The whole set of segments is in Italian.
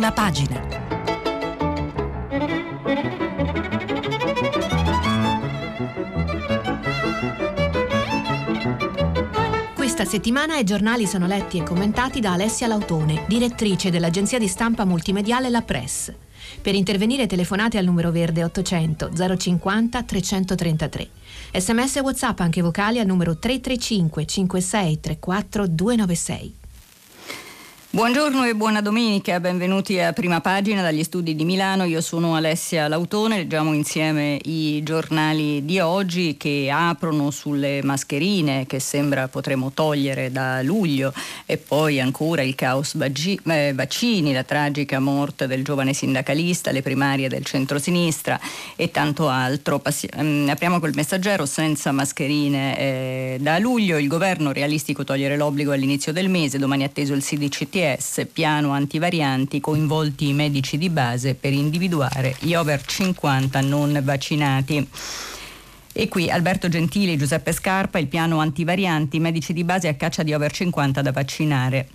prima pagina. Questa settimana i giornali sono letti e commentati da Alessia Lautone, direttrice dell'agenzia di stampa multimediale La Press. Per intervenire telefonate al numero verde 800 050 333. Sms e WhatsApp anche vocali al numero 335 56 34 296. Buongiorno e buona domenica, benvenuti a prima pagina dagli studi di Milano. Io sono Alessia Lautone, leggiamo insieme i giornali di oggi che aprono sulle mascherine che sembra potremo togliere da luglio. E poi ancora il caos eh, vaccini, la tragica morte del giovane sindacalista, le primarie del centrosinistra e tanto altro. Passi- ehm, apriamo col messaggero senza mascherine eh, da luglio, il governo realistico togliere l'obbligo all'inizio del mese, domani atteso il CDCT PTS, piano antivarianti, coinvolti i medici di base per individuare gli over 50 non vaccinati. E qui Alberto Gentili, Giuseppe Scarpa, il piano antivarianti, medici di base a caccia di over 50 da vaccinare.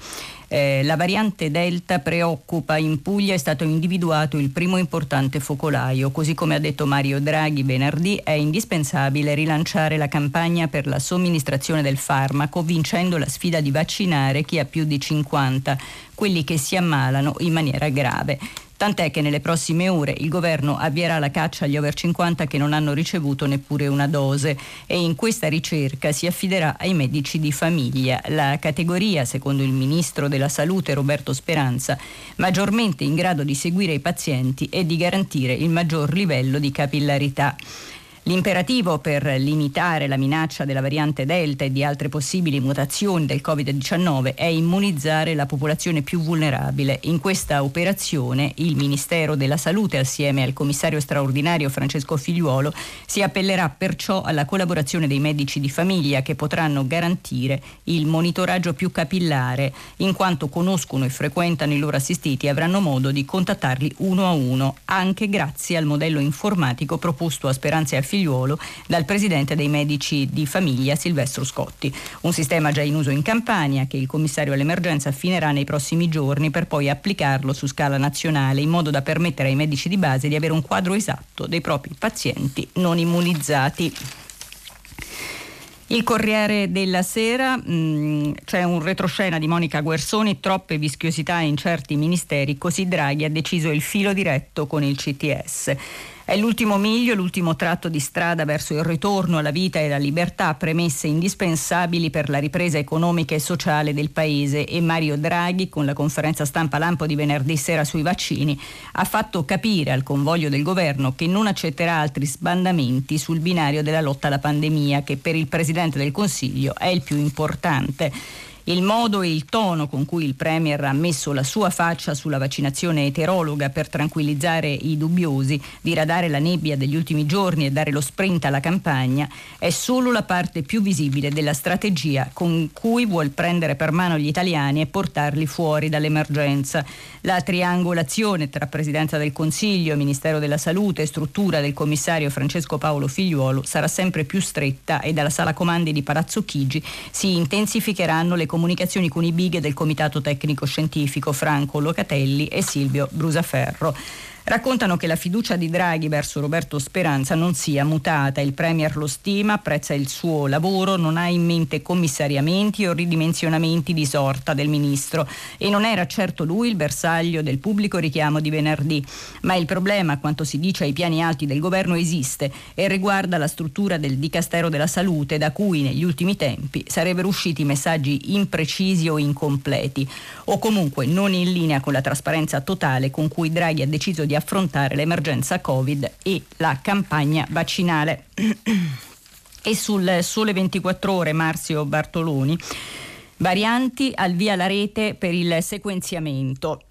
Eh, la variante Delta preoccupa, in Puglia è stato individuato il primo importante focolaio, così come ha detto Mario Draghi venerdì è indispensabile rilanciare la campagna per la somministrazione del farmaco vincendo la sfida di vaccinare chi ha più di 50, quelli che si ammalano in maniera grave. Tant'è che nelle prossime ore il governo avvierà la caccia agli over 50 che non hanno ricevuto neppure una dose e in questa ricerca si affiderà ai medici di famiglia, la categoria, secondo il ministro della Salute Roberto Speranza, maggiormente in grado di seguire i pazienti e di garantire il maggior livello di capillarità. L'imperativo per limitare la minaccia della variante Delta e di altre possibili mutazioni del Covid-19 è immunizzare la popolazione più vulnerabile. In questa operazione il Ministero della Salute, assieme al commissario straordinario Francesco Figliuolo, si appellerà perciò alla collaborazione dei medici di famiglia che potranno garantire il monitoraggio più capillare, in quanto conoscono e frequentano i loro assistiti e avranno modo di contattarli uno a uno, anche grazie al modello informatico proposto a Speranza e a Figliuolo dal presidente dei medici di famiglia Silvestro Scotti. Un sistema già in uso in Campania che il commissario all'emergenza affinerà nei prossimi giorni per poi applicarlo su scala nazionale in modo da permettere ai medici di base di avere un quadro esatto dei propri pazienti non immunizzati. Il Corriere della Sera, mh, mm, c'è un retroscena di Monica Guersoni, troppe vischiosità in certi ministeri, così Draghi ha deciso il filo diretto con il CTS. È l'ultimo miglio, l'ultimo tratto di strada verso il ritorno alla vita e alla libertà, premesse indispensabili per la ripresa economica e sociale del Paese e Mario Draghi, con la conferenza stampa Lampo di venerdì sera sui vaccini, ha fatto capire al convoglio del governo che non accetterà altri sbandamenti sul binario della lotta alla pandemia, che per il Presidente del Consiglio è il più importante. Il modo e il tono con cui il Premier ha messo la sua faccia sulla vaccinazione eterologa per tranquillizzare i dubbiosi, diradare la nebbia degli ultimi giorni e dare lo sprint alla campagna, è solo la parte più visibile della strategia con cui vuol prendere per mano gli italiani e portarli fuori dall'emergenza. La triangolazione tra Presidenza del Consiglio, Ministero della Salute e struttura del commissario Francesco Paolo Figliuolo sarà sempre più stretta e dalla sala comandi di Palazzo Chigi si intensificheranno le comunicazioni con i big del Comitato Tecnico Scientifico Franco Locatelli e Silvio Brusaferro raccontano che la fiducia di Draghi verso Roberto Speranza non sia mutata. Il Premier lo stima, apprezza il suo lavoro, non ha in mente commissariamenti o ridimensionamenti di sorta del ministro e non era certo lui il bersaglio del pubblico richiamo di venerdì. Ma il problema, quanto si dice ai piani alti del governo, esiste e riguarda la struttura del Dicastero della Salute da cui negli ultimi tempi sarebbero usciti messaggi imprecisi o incompleti o comunque non in linea con la trasparenza totale con cui Draghi ha deciso di affrontare l'emergenza Covid e la campagna vaccinale. e sul Sole 24 ore Marzio Bartoloni. Varianti al via la rete per il sequenziamento.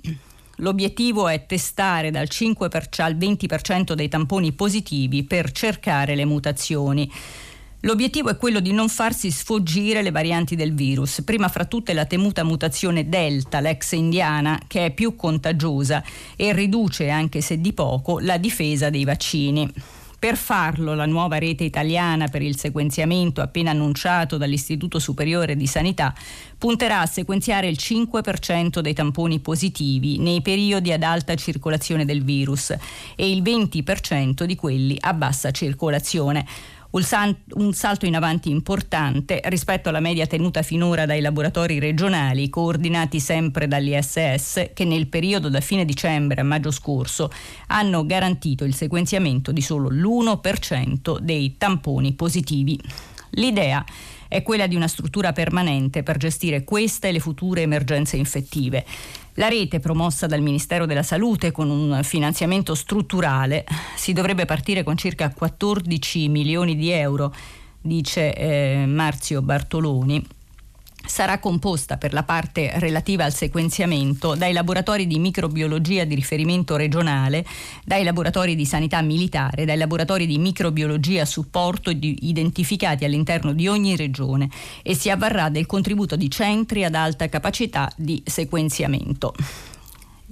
L'obiettivo è testare dal 5% al 20% dei tamponi positivi per cercare le mutazioni. L'obiettivo è quello di non farsi sfuggire le varianti del virus, prima fra tutte la temuta mutazione Delta, l'ex indiana, che è più contagiosa e riduce, anche se di poco, la difesa dei vaccini. Per farlo la nuova rete italiana per il sequenziamento appena annunciato dall'Istituto Superiore di Sanità punterà a sequenziare il 5% dei tamponi positivi nei periodi ad alta circolazione del virus e il 20% di quelli a bassa circolazione un salto in avanti importante rispetto alla media tenuta finora dai laboratori regionali coordinati sempre dall'ISS che nel periodo da fine dicembre a maggio scorso hanno garantito il sequenziamento di solo l'1% dei tamponi positivi. L'idea è quella di una struttura permanente per gestire queste e le future emergenze infettive. La rete promossa dal Ministero della Salute con un finanziamento strutturale si dovrebbe partire con circa 14 milioni di euro, dice eh, Marzio Bartoloni sarà composta per la parte relativa al sequenziamento dai laboratori di microbiologia di riferimento regionale, dai laboratori di sanità militare, dai laboratori di microbiologia supporto identificati all'interno di ogni regione e si avvarrà del contributo di centri ad alta capacità di sequenziamento.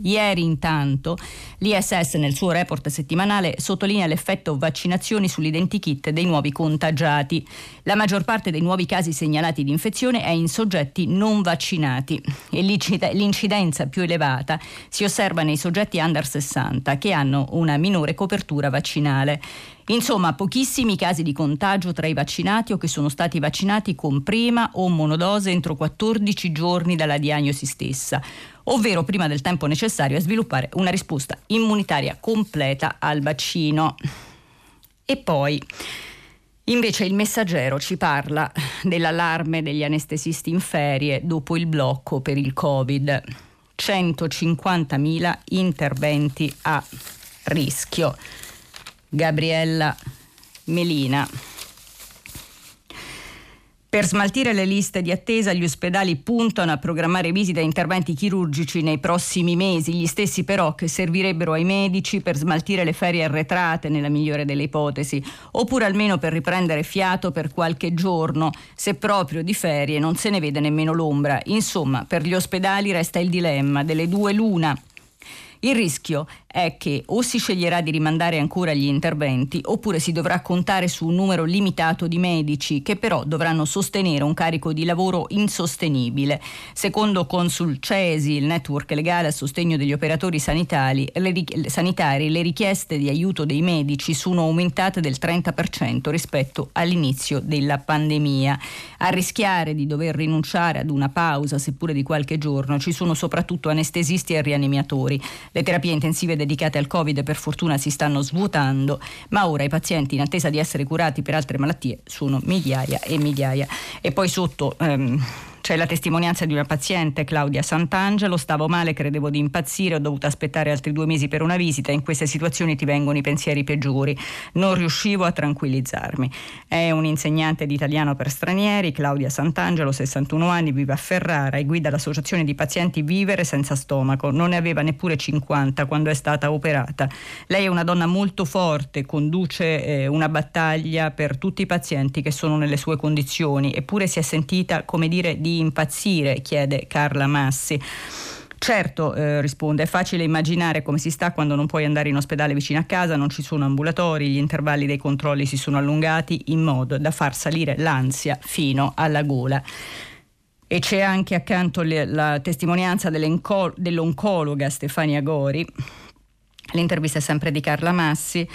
Ieri intanto l'ISS nel suo report settimanale sottolinea l'effetto vaccinazioni sull'identikit dei nuovi contagiati. La maggior parte dei nuovi casi segnalati di infezione è in soggetti non vaccinati e l'incidenza più elevata si osserva nei soggetti under 60 che hanno una minore copertura vaccinale. Insomma, pochissimi casi di contagio tra i vaccinati o che sono stati vaccinati con prima o monodose entro 14 giorni dalla diagnosi stessa ovvero prima del tempo necessario a sviluppare una risposta immunitaria completa al vaccino. E poi Invece il messaggero ci parla dell'allarme degli anestesisti in ferie dopo il blocco per il Covid. 150.000 interventi a rischio. Gabriella Melina. Per smaltire le liste di attesa gli ospedali puntano a programmare visite e interventi chirurgici nei prossimi mesi, gli stessi però che servirebbero ai medici per smaltire le ferie arretrate nella migliore delle ipotesi, oppure almeno per riprendere fiato per qualche giorno, se proprio di ferie non se ne vede nemmeno l'ombra. Insomma, per gli ospedali resta il dilemma delle due l'una. Il rischio è che o si sceglierà di rimandare ancora gli interventi oppure si dovrà contare su un numero limitato di medici che però dovranno sostenere un carico di lavoro insostenibile. Secondo Consul Cesi, il network legale a sostegno degli operatori sanitari, le, sanitari, le richieste di aiuto dei medici sono aumentate del 30% rispetto all'inizio della pandemia. A rischiare di dover rinunciare ad una pausa, seppure di qualche giorno, ci sono soprattutto anestesisti e rianimatori. Le terapie intensive dedicate al Covid per fortuna si stanno svuotando, ma ora i pazienti in attesa di essere curati per altre malattie sono migliaia e migliaia. E poi sotto ehm, c'è la testimonianza di una paziente, Claudia Sant'Angelo. Stavo male, credevo di impazzire, ho dovuto aspettare altri due mesi per una visita. In queste situazioni ti vengono i pensieri peggiori. Non riuscivo a tranquillizzarmi. È un'insegnante di italiano per stranieri, Claudia Sant'Angelo, 61 anni, vive a Ferrara e guida l'associazione di pazienti Vivere senza stomaco. Non ne aveva neppure 50 quando è stata operata. Lei è una donna molto forte, conduce eh, una battaglia per tutti i pazienti che sono nelle sue condizioni, eppure si è sentita, come dire, di impazzire, chiede Carla Massi. Certo, eh, risponde, è facile immaginare come si sta quando non puoi andare in ospedale vicino a casa, non ci sono ambulatori, gli intervalli dei controlli si sono allungati in modo da far salire l'ansia fino alla gola. E c'è anche accanto le, la testimonianza dell'oncologa Stefania Gori. L'intervista è sempre di Carla Massi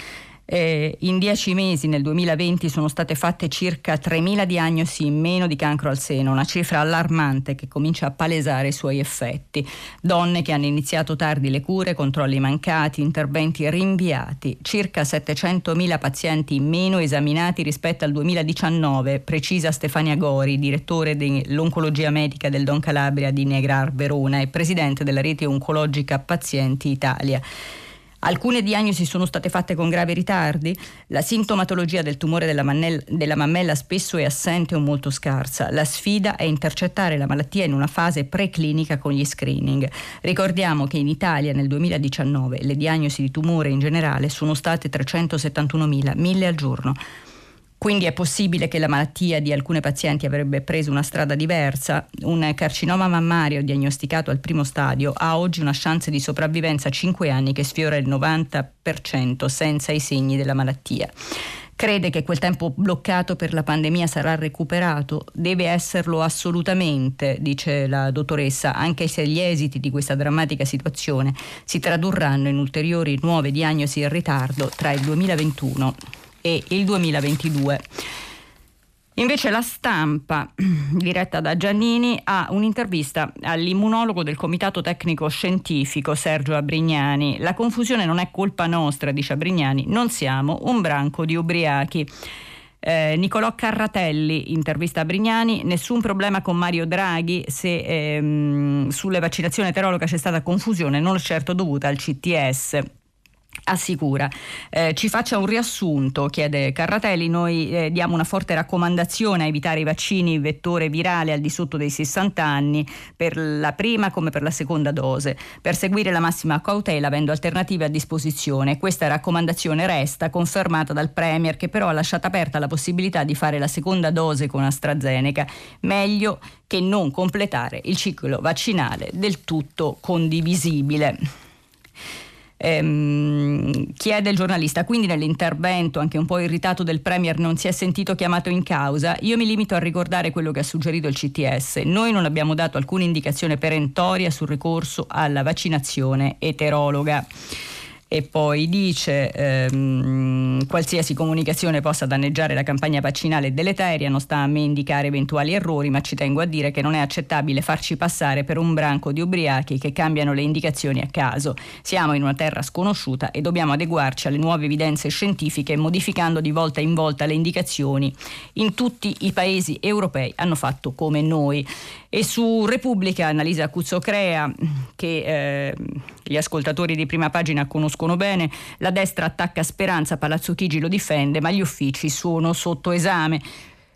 eh, in dieci mesi nel 2020 sono state fatte circa 3.000 diagnosi in meno di cancro al seno, una cifra allarmante che comincia a palesare i suoi effetti. Donne che hanno iniziato tardi le cure, controlli mancati, interventi rinviati, circa 700.000 pazienti in meno esaminati rispetto al 2019, precisa Stefania Gori, direttore dell'oncologia medica del Don Calabria di Negrar Verona e presidente della rete oncologica Pazienti Italia. Alcune diagnosi sono state fatte con gravi ritardi, la sintomatologia del tumore della, mannella, della mammella spesso è assente o molto scarsa. La sfida è intercettare la malattia in una fase preclinica con gli screening. Ricordiamo che in Italia nel 2019 le diagnosi di tumore in generale sono state 371.000, 1000 al giorno. Quindi è possibile che la malattia di alcune pazienti avrebbe preso una strada diversa. Un carcinoma mammario diagnosticato al primo stadio ha oggi una chance di sopravvivenza a 5 anni che sfiora il 90% senza i segni della malattia. Crede che quel tempo bloccato per la pandemia sarà recuperato? Deve esserlo assolutamente, dice la dottoressa, anche se gli esiti di questa drammatica situazione si tradurranno in ulteriori nuove diagnosi in ritardo tra il 2021 e il 2022. Invece la stampa, diretta da Giannini, ha un'intervista all'immunologo del Comitato Tecnico Scientifico Sergio Abrignani. La confusione non è colpa nostra, dice Abrignani, non siamo un branco di ubriachi. Eh, Nicolò Carratelli, intervista a Brignani, nessun problema con Mario Draghi se ehm, sulle vaccinazioni eterologa c'è stata confusione, non certo dovuta al CTS assicura. Eh, ci faccia un riassunto, chiede Carratelli, noi eh, diamo una forte raccomandazione a evitare i vaccini vettore virale al di sotto dei 60 anni per la prima come per la seconda dose, per seguire la massima cautela avendo alternative a disposizione. Questa raccomandazione resta confermata dal Premier che però ha lasciato aperta la possibilità di fare la seconda dose con AstraZeneca, meglio che non completare il ciclo vaccinale del tutto condivisibile ehm, chiede il giornalista, quindi nell'intervento anche un po' irritato del Premier non si è sentito chiamato in causa, io mi limito a ricordare quello che ha suggerito il CTS. Noi non abbiamo dato alcuna indicazione perentoria sul ricorso alla vaccinazione eterologa e poi dice ehm, qualsiasi comunicazione possa danneggiare la campagna vaccinale è deleteria, non sta a me indicare eventuali errori, ma ci tengo a dire che non è accettabile farci passare per un branco di ubriachi che cambiano le indicazioni a caso. Siamo in una terra sconosciuta e dobbiamo adeguarci alle nuove evidenze scientifiche modificando di volta in volta le indicazioni. In tutti i paesi europei hanno fatto come noi. E su Repubblica, Annalisa Cuzzocrea, che eh, gli ascoltatori di prima pagina conoscono bene, la destra attacca Speranza, Palazzo Chigi lo difende, ma gli uffici sono sotto esame.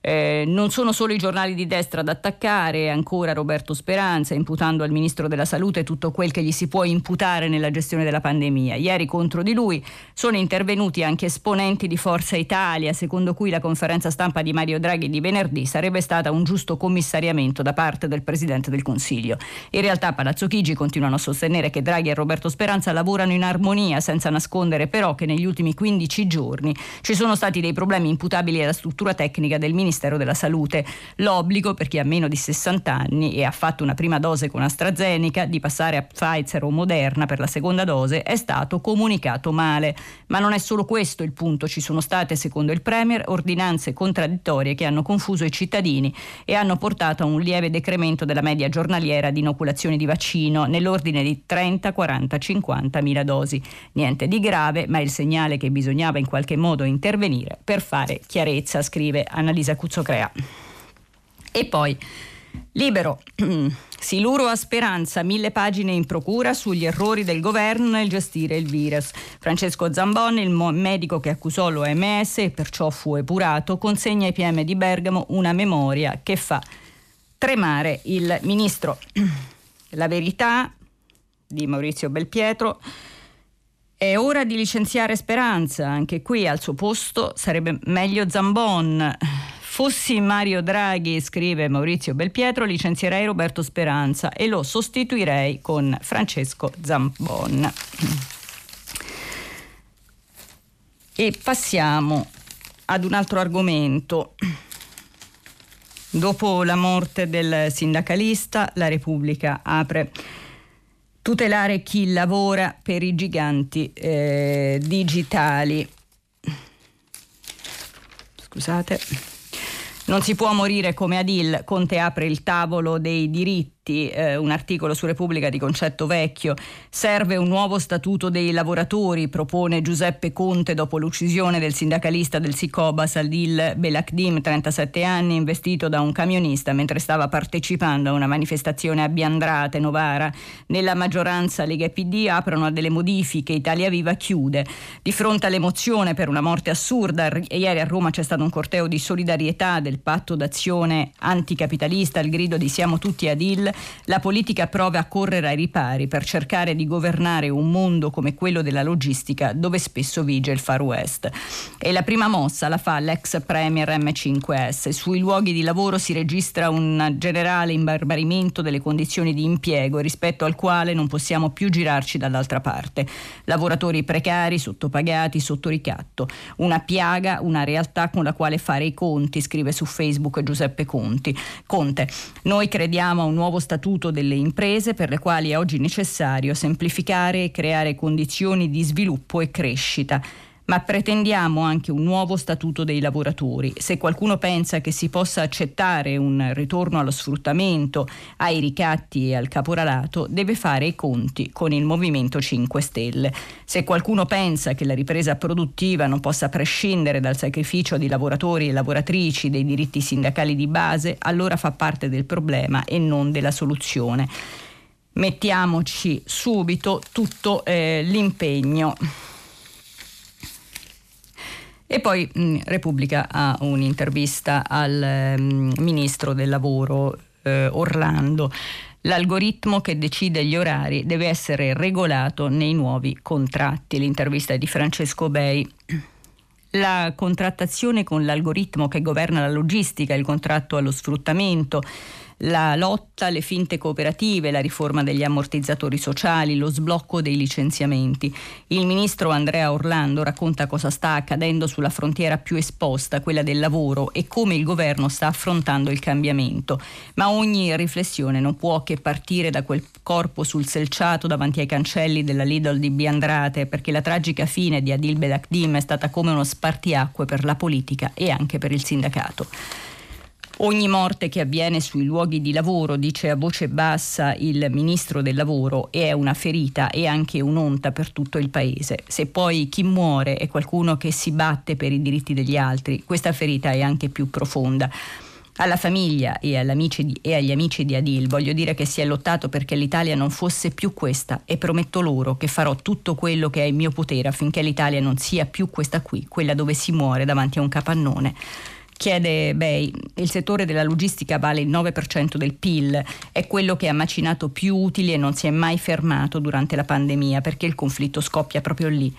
Eh, non sono solo i giornali di destra ad attaccare, ancora Roberto Speranza, imputando al Ministro della Salute tutto quel che gli si può imputare nella gestione della pandemia. Ieri contro di lui sono intervenuti anche esponenti di Forza Italia, secondo cui la conferenza stampa di Mario Draghi di venerdì sarebbe stata un giusto commissariamento da parte del Presidente del Consiglio. In realtà Palazzo Chigi continuano a sostenere che Draghi e Roberto Speranza lavorano in armonia, senza nascondere però che negli ultimi 15 giorni ci sono stati dei problemi imputabili alla struttura tecnica del Ministero Ministero della Salute. L'obbligo per chi ha meno di 60 anni e ha fatto una prima dose con AstraZeneca di passare a Pfizer o Moderna per la seconda dose è stato comunicato male. Ma non è solo questo il punto, ci sono state, secondo il Premier, ordinanze contraddittorie che hanno confuso i cittadini e hanno portato a un lieve decremento della media giornaliera di inoculazioni di vaccino nell'ordine di 30, 40, 50 mila dosi. Niente di grave, ma il segnale che bisognava in qualche modo intervenire per fare chiarezza, scrive Annalisa Cuzzocrea. E poi Libero. Siluro a speranza, mille pagine in procura sugli errori del governo nel gestire il virus. Francesco Zamboni, il medico che accusò l'OMS e perciò fu epurato, consegna ai PM di Bergamo una memoria che fa tremare il ministro. La verità di Maurizio Belpietro. È ora di licenziare Speranza, anche qui al suo posto sarebbe meglio Zambon. Fossi Mario Draghi, scrive Maurizio Belpietro, licenzierei Roberto Speranza e lo sostituirei con Francesco Zambon. E passiamo ad un altro argomento. Dopo la morte del sindacalista, la Repubblica apre tutelare chi lavora per i giganti eh, digitali. Scusate. Non si può morire come Adil, Conte apre il tavolo dei diritti Giolitti, eh, un articolo su Repubblica di concetto vecchio. Serve un nuovo statuto dei lavoratori, propone Giuseppe Conte dopo l'uccisione del sindacalista del Sicoba Saldil Belakdim, 37 anni, investito da un camionista mentre stava partecipando a una manifestazione a Biandrate, Novara. Nella maggioranza Lega e PD aprono a delle modifiche, Italia Viva chiude. Di fronte all'emozione per una morte assurda, ieri a Roma c'è stato un corteo di solidarietà del patto d'azione anticapitalista, il grido di siamo tutti Adil, la politica prova a correre ai ripari per cercare di governare un mondo come quello della logistica dove spesso vige il Far West. E la prima mossa la fa l'ex premier M5S. Sui luoghi di lavoro si registra un generale imbarbarimento delle condizioni di impiego rispetto al quale non possiamo più girarci dall'altra parte. Lavoratori precari, sottopagati, sotto ricatto. Una piaga, una realtà con la quale fare i conti, scrive su Facebook Giuseppe Conti. Conte. Noi crediamo a un nuovo statuto delle imprese per le quali è oggi necessario semplificare e creare condizioni di sviluppo e crescita ma pretendiamo anche un nuovo statuto dei lavoratori. Se qualcuno pensa che si possa accettare un ritorno allo sfruttamento, ai ricatti e al caporalato, deve fare i conti con il Movimento 5 Stelle. Se qualcuno pensa che la ripresa produttiva non possa prescindere dal sacrificio di lavoratori e lavoratrici dei diritti sindacali di base, allora fa parte del problema e non della soluzione. Mettiamoci subito tutto eh, l'impegno. E poi mh, Repubblica ha un'intervista al mh, ministro del lavoro eh, Orlando. L'algoritmo che decide gli orari deve essere regolato nei nuovi contratti. L'intervista è di Francesco Bei. La contrattazione con l'algoritmo che governa la logistica, il contratto allo sfruttamento, la lotta alle finte cooperative, la riforma degli ammortizzatori sociali, lo sblocco dei licenziamenti. Il ministro Andrea Orlando racconta cosa sta accadendo sulla frontiera più esposta, quella del lavoro, e come il governo sta affrontando il cambiamento. Ma ogni riflessione non può che partire da quel corpo sul selciato davanti ai cancelli della Lidl di Biandrate, perché la tragica fine di Adil Bedakdim è stata come uno spartiacque per la politica e anche per il sindacato. Ogni morte che avviene sui luoghi di lavoro, dice a voce bassa il ministro del lavoro, è una ferita e anche un'onta per tutto il paese. Se poi chi muore è qualcuno che si batte per i diritti degli altri, questa ferita è anche più profonda. Alla famiglia e, di, e, agli amici di Adil voglio dire che si è lottato perché l'Italia non fosse più questa e prometto loro che farò tutto quello che è in mio potere affinché l'Italia non sia più questa qui, quella dove si muore davanti a un capannone. Chiede Bay, il settore della logistica vale il 9% del PIL, è quello che ha macinato più utili e non si è mai fermato durante la pandemia perché il conflitto scoppia proprio lì.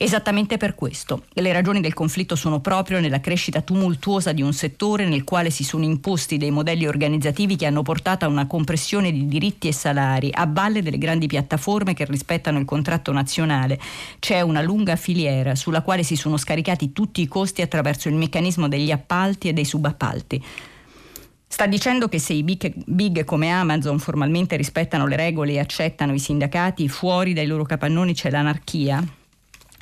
Esattamente per questo. Le ragioni del conflitto sono proprio nella crescita tumultuosa di un settore nel quale si sono imposti dei modelli organizzativi che hanno portato a una compressione di diritti e salari a valle delle grandi piattaforme che rispettano il contratto nazionale. C'è una lunga filiera sulla quale si sono scaricati tutti i costi attraverso il meccanismo degli appalti e dei subappalti. Sta dicendo che se i big, big, come Amazon formalmente rispettano le regole e accettano i sindacati, fuori dai loro capannoni c'è l'anarchia?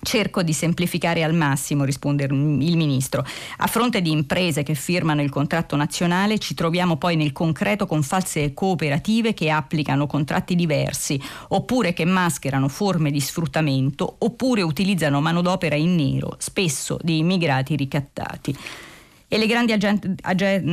Cerco di semplificare al massimo, risponde il ministro. A fronte di imprese che firmano il contratto nazionale, ci troviamo poi nel concreto con false cooperative che applicano contratti diversi, oppure che mascherano forme di sfruttamento, oppure utilizzano manodopera in nero, spesso di immigrati ricattati e le grandi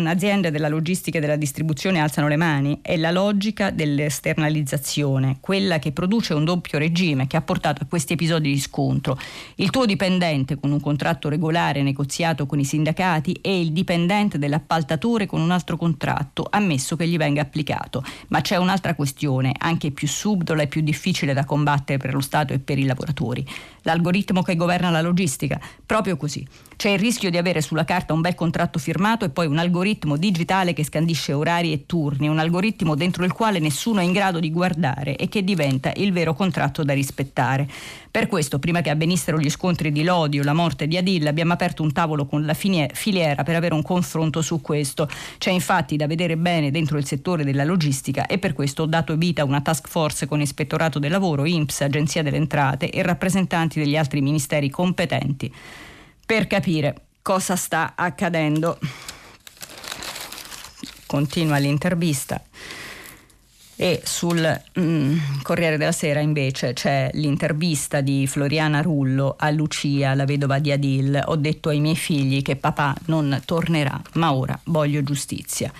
aziende della logistica e della distribuzione alzano le mani. È la logica dell'esternalizzazione, quella che produce un doppio regime che ha portato a questi episodi di scontro. Il tuo dipendente con un contratto regolare negoziato con i sindacati e il dipendente dell'appaltatore con un altro contratto, ammesso che gli venga applicato. Ma c'è un'altra questione, anche più subdola e più difficile da combattere per lo Stato e per i lavoratori. L'algoritmo che governa la logistica. Proprio così. C'è il rischio di avere sulla carta un bel contratto firmato e poi un algoritmo digitale che scandisce orari e turni, un algoritmo dentro il quale nessuno è in grado di guardare e che diventa il vero contratto da rispettare. Per questo, prima che avvenissero gli scontri di Lodi o la morte di Adil, abbiamo aperto un tavolo con la filiera per avere un confronto su questo. C'è infatti da vedere bene dentro il settore della logistica e per questo ho dato vita a una task force con Ispettorato del Lavoro, INPS, Agenzia delle Entrate e rappresentanti degli altri ministeri competenti per capire cosa sta accadendo. Continua l'intervista. E sul mm, Corriere della Sera invece c'è l'intervista di Floriana Rullo a Lucia, la vedova di Adil. Ho detto ai miei figli che papà non tornerà, ma ora voglio giustizia.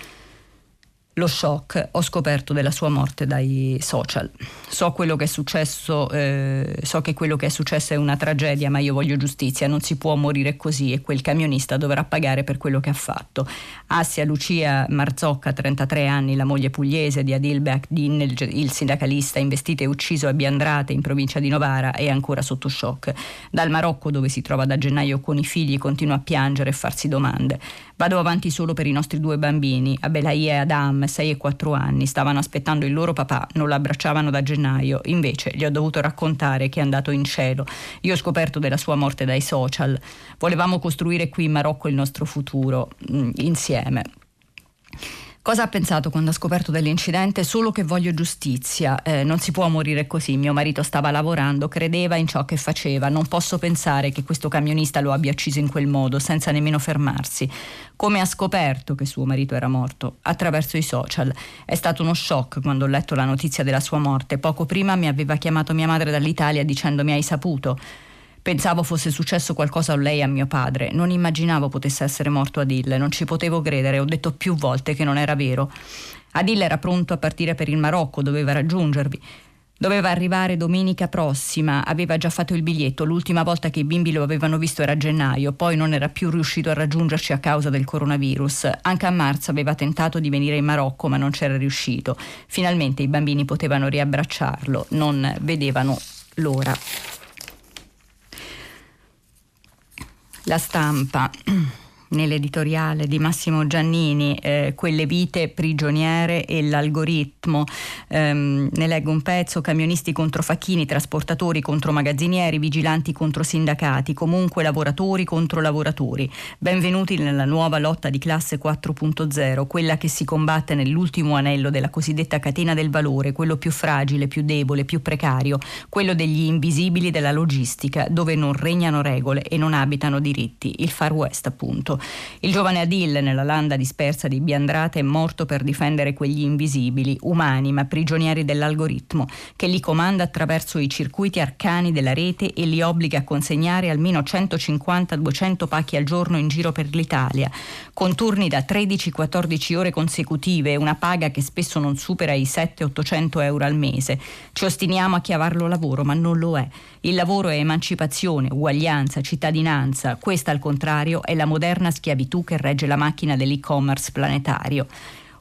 Lo shock, ho scoperto della sua morte dai social. So quello che è successo, eh, so che quello che è successo è una tragedia, ma io voglio giustizia, non si può morire così e quel camionista dovrà pagare per quello che ha fatto. Assia Lucia Marzocca, 33 anni, la moglie pugliese di Adil Behdin, il, il sindacalista investito e ucciso a Biandrate in provincia di Novara, è ancora sotto shock. Dal Marocco, dove si trova da gennaio con i figli, continua a piangere e farsi domande. Vado avanti solo per i nostri due bambini, Abelai e Adam, 6 e 4 anni, stavano aspettando il loro papà, non l'abbracciavano da gennaio, invece gli ho dovuto raccontare che è andato in cielo. Io ho scoperto della sua morte dai social. Volevamo costruire qui in Marocco il nostro futuro, mm, insieme. Cosa ha pensato quando ha scoperto dell'incidente? Solo che voglio giustizia, eh, non si può morire così, mio marito stava lavorando, credeva in ciò che faceva, non posso pensare che questo camionista lo abbia ucciso in quel modo, senza nemmeno fermarsi. Come ha scoperto che suo marito era morto? Attraverso i social. È stato uno shock quando ho letto la notizia della sua morte. Poco prima mi aveva chiamato mia madre dall'Italia dicendomi hai saputo. Pensavo fosse successo qualcosa a lei e a mio padre. Non immaginavo potesse essere morto Adil. Non ci potevo credere. Ho detto più volte che non era vero. Adil era pronto a partire per il Marocco, doveva raggiungervi. Doveva arrivare domenica prossima, aveva già fatto il biglietto, l'ultima volta che i bimbi lo avevano visto era a gennaio, poi non era più riuscito a raggiungerci a causa del coronavirus. Anche a marzo aveva tentato di venire in Marocco ma non c'era riuscito. Finalmente i bambini potevano riabbracciarlo, non vedevano l'ora. La stampa nell'editoriale di Massimo Giannini, eh, Quelle vite prigioniere e l'algoritmo. Um, ne leggo un pezzo, camionisti contro facchini, trasportatori contro magazzinieri, vigilanti contro sindacati, comunque lavoratori contro lavoratori. Benvenuti nella nuova lotta di classe 4.0, quella che si combatte nell'ultimo anello della cosiddetta catena del valore, quello più fragile, più debole, più precario, quello degli invisibili della logistica, dove non regnano regole e non abitano diritti, il Far West appunto. Il giovane Adil, nella landa dispersa di Biandrate, è morto per difendere quegli invisibili, umani ma prigionieri dell'algoritmo, che li comanda attraverso i circuiti arcani della rete e li obbliga a consegnare almeno 150-200 pacchi al giorno in giro per l'Italia, con turni da 13-14 ore consecutive e una paga che spesso non supera i 700-800 euro al mese. Ci ostiniamo a chiavarlo lavoro, ma non lo è. Il lavoro è emancipazione, uguaglianza, cittadinanza. Questa, al contrario, è la moderna schiavitù che regge la macchina dell'e-commerce planetario.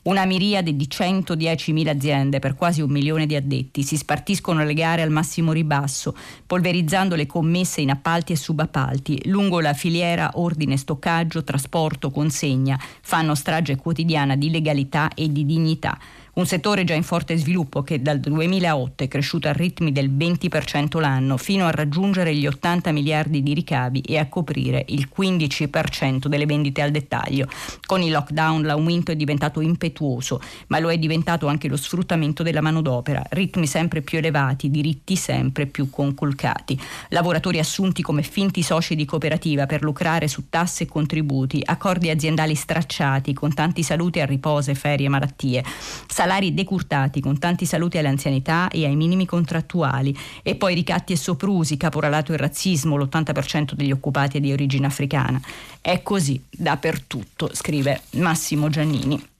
Una miriade di 110.000 aziende per quasi un milione di addetti si spartiscono le gare al massimo ribasso, polverizzando le commesse in appalti e subappalti, lungo la filiera ordine, stoccaggio, trasporto, consegna, fanno strage quotidiana di legalità e di dignità. Un settore già in forte sviluppo che dal 2008 è cresciuto a ritmi del 20% l'anno fino a raggiungere gli 80 miliardi di ricavi e a coprire il 15% delle vendite al dettaglio. Con il lockdown l'aumento è diventato impetuoso, ma lo è diventato anche lo sfruttamento della manodopera, ritmi sempre più elevati, diritti sempre più conculcati. Lavoratori assunti come finti soci di cooperativa per lucrare su tasse e contributi, accordi aziendali stracciati con tanti saluti a riposo, ferie e malattie salari decurtati con tanti saluti all'anzianità e ai minimi contrattuali e poi ricatti e soprusi, caporalato e razzismo, l'80% degli occupati è di origine africana. È così dappertutto, scrive Massimo Giannini.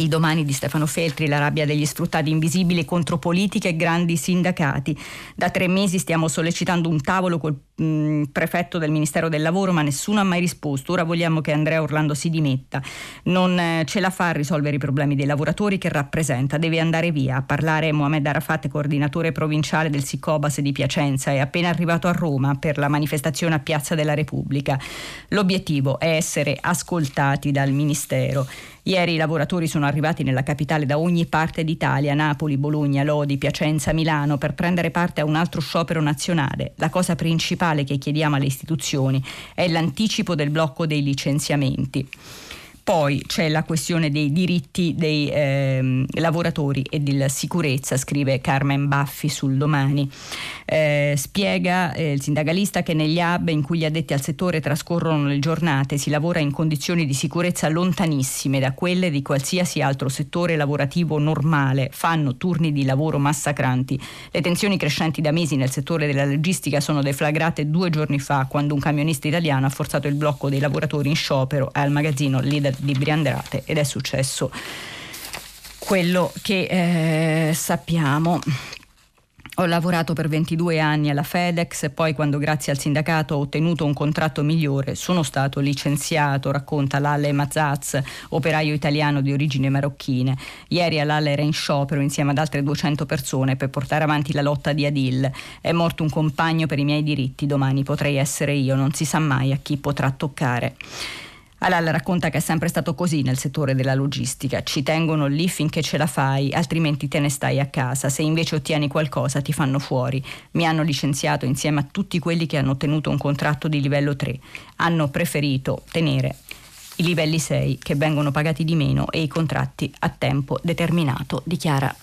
Il domani di Stefano Feltri, la rabbia degli sfruttati invisibili contro politica e grandi sindacati. Da tre mesi stiamo sollecitando un tavolo col mh, prefetto del Ministero del Lavoro, ma nessuno ha mai risposto. Ora vogliamo che Andrea Orlando si dimetta. Non eh, ce la fa a risolvere i problemi dei lavoratori che rappresenta. Deve andare via. A parlare Mohamed Arafat, coordinatore provinciale del Sicobas di Piacenza, è appena arrivato a Roma per la manifestazione a Piazza della Repubblica. L'obiettivo è essere ascoltati dal Ministero. Ieri i lavoratori sono arrivati nella capitale da ogni parte d'Italia, Napoli, Bologna, Lodi, Piacenza, Milano, per prendere parte a un altro sciopero nazionale. La cosa principale che chiediamo alle istituzioni è l'anticipo del blocco dei licenziamenti. Poi c'è la questione dei diritti dei eh, lavoratori e della sicurezza, scrive Carmen Baffi sul domani. Eh, spiega eh, il sindacalista che negli hub in cui gli addetti al settore trascorrono le giornate si lavora in condizioni di sicurezza lontanissime da quelle di qualsiasi altro settore lavorativo normale, fanno turni di lavoro massacranti. Le tensioni crescenti da mesi nel settore della logistica sono deflagrate due giorni fa quando un camionista italiano ha forzato il blocco dei lavoratori in sciopero al magazzino Leader di Briandrate ed è successo quello che eh, sappiamo. Ho lavorato per 22 anni alla FedEx poi quando grazie al sindacato ho ottenuto un contratto migliore sono stato licenziato, racconta Lalle Mazzaz, operaio italiano di origine marocchine. Ieri Lalle era in sciopero insieme ad altre 200 persone per portare avanti la lotta di Adil. È morto un compagno per i miei diritti, domani potrei essere io, non si sa mai a chi potrà toccare. Alal racconta che è sempre stato così nel settore della logistica, ci tengono lì finché ce la fai, altrimenti te ne stai a casa, se invece ottieni qualcosa ti fanno fuori. Mi hanno licenziato insieme a tutti quelli che hanno ottenuto un contratto di livello 3, hanno preferito tenere i livelli 6 che vengono pagati di meno e i contratti a tempo determinato, dichiara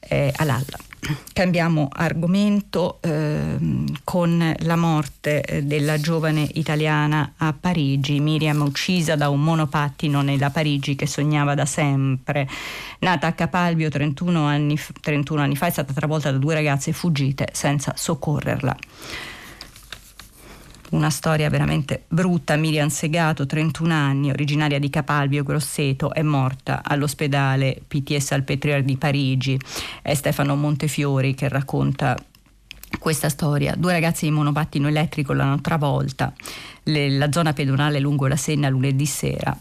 eh, Alal. Cambiamo argomento ehm, con la morte eh, della giovane italiana a Parigi, Miriam uccisa da un monopattino nella Parigi che sognava da sempre. Nata a Capalbio 31 anni, 31 anni fa, è stata travolta da due ragazze fuggite senza soccorrerla una storia veramente brutta. Miriam Segato, 31 anni, originaria di Capalbio Grosseto, è morta all'ospedale PT Salpetriere di Parigi. È Stefano Montefiori che racconta questa storia. Due ragazzi di monopattino elettrico l'hanno travolta, le, la zona pedonale lungo la Senna lunedì sera.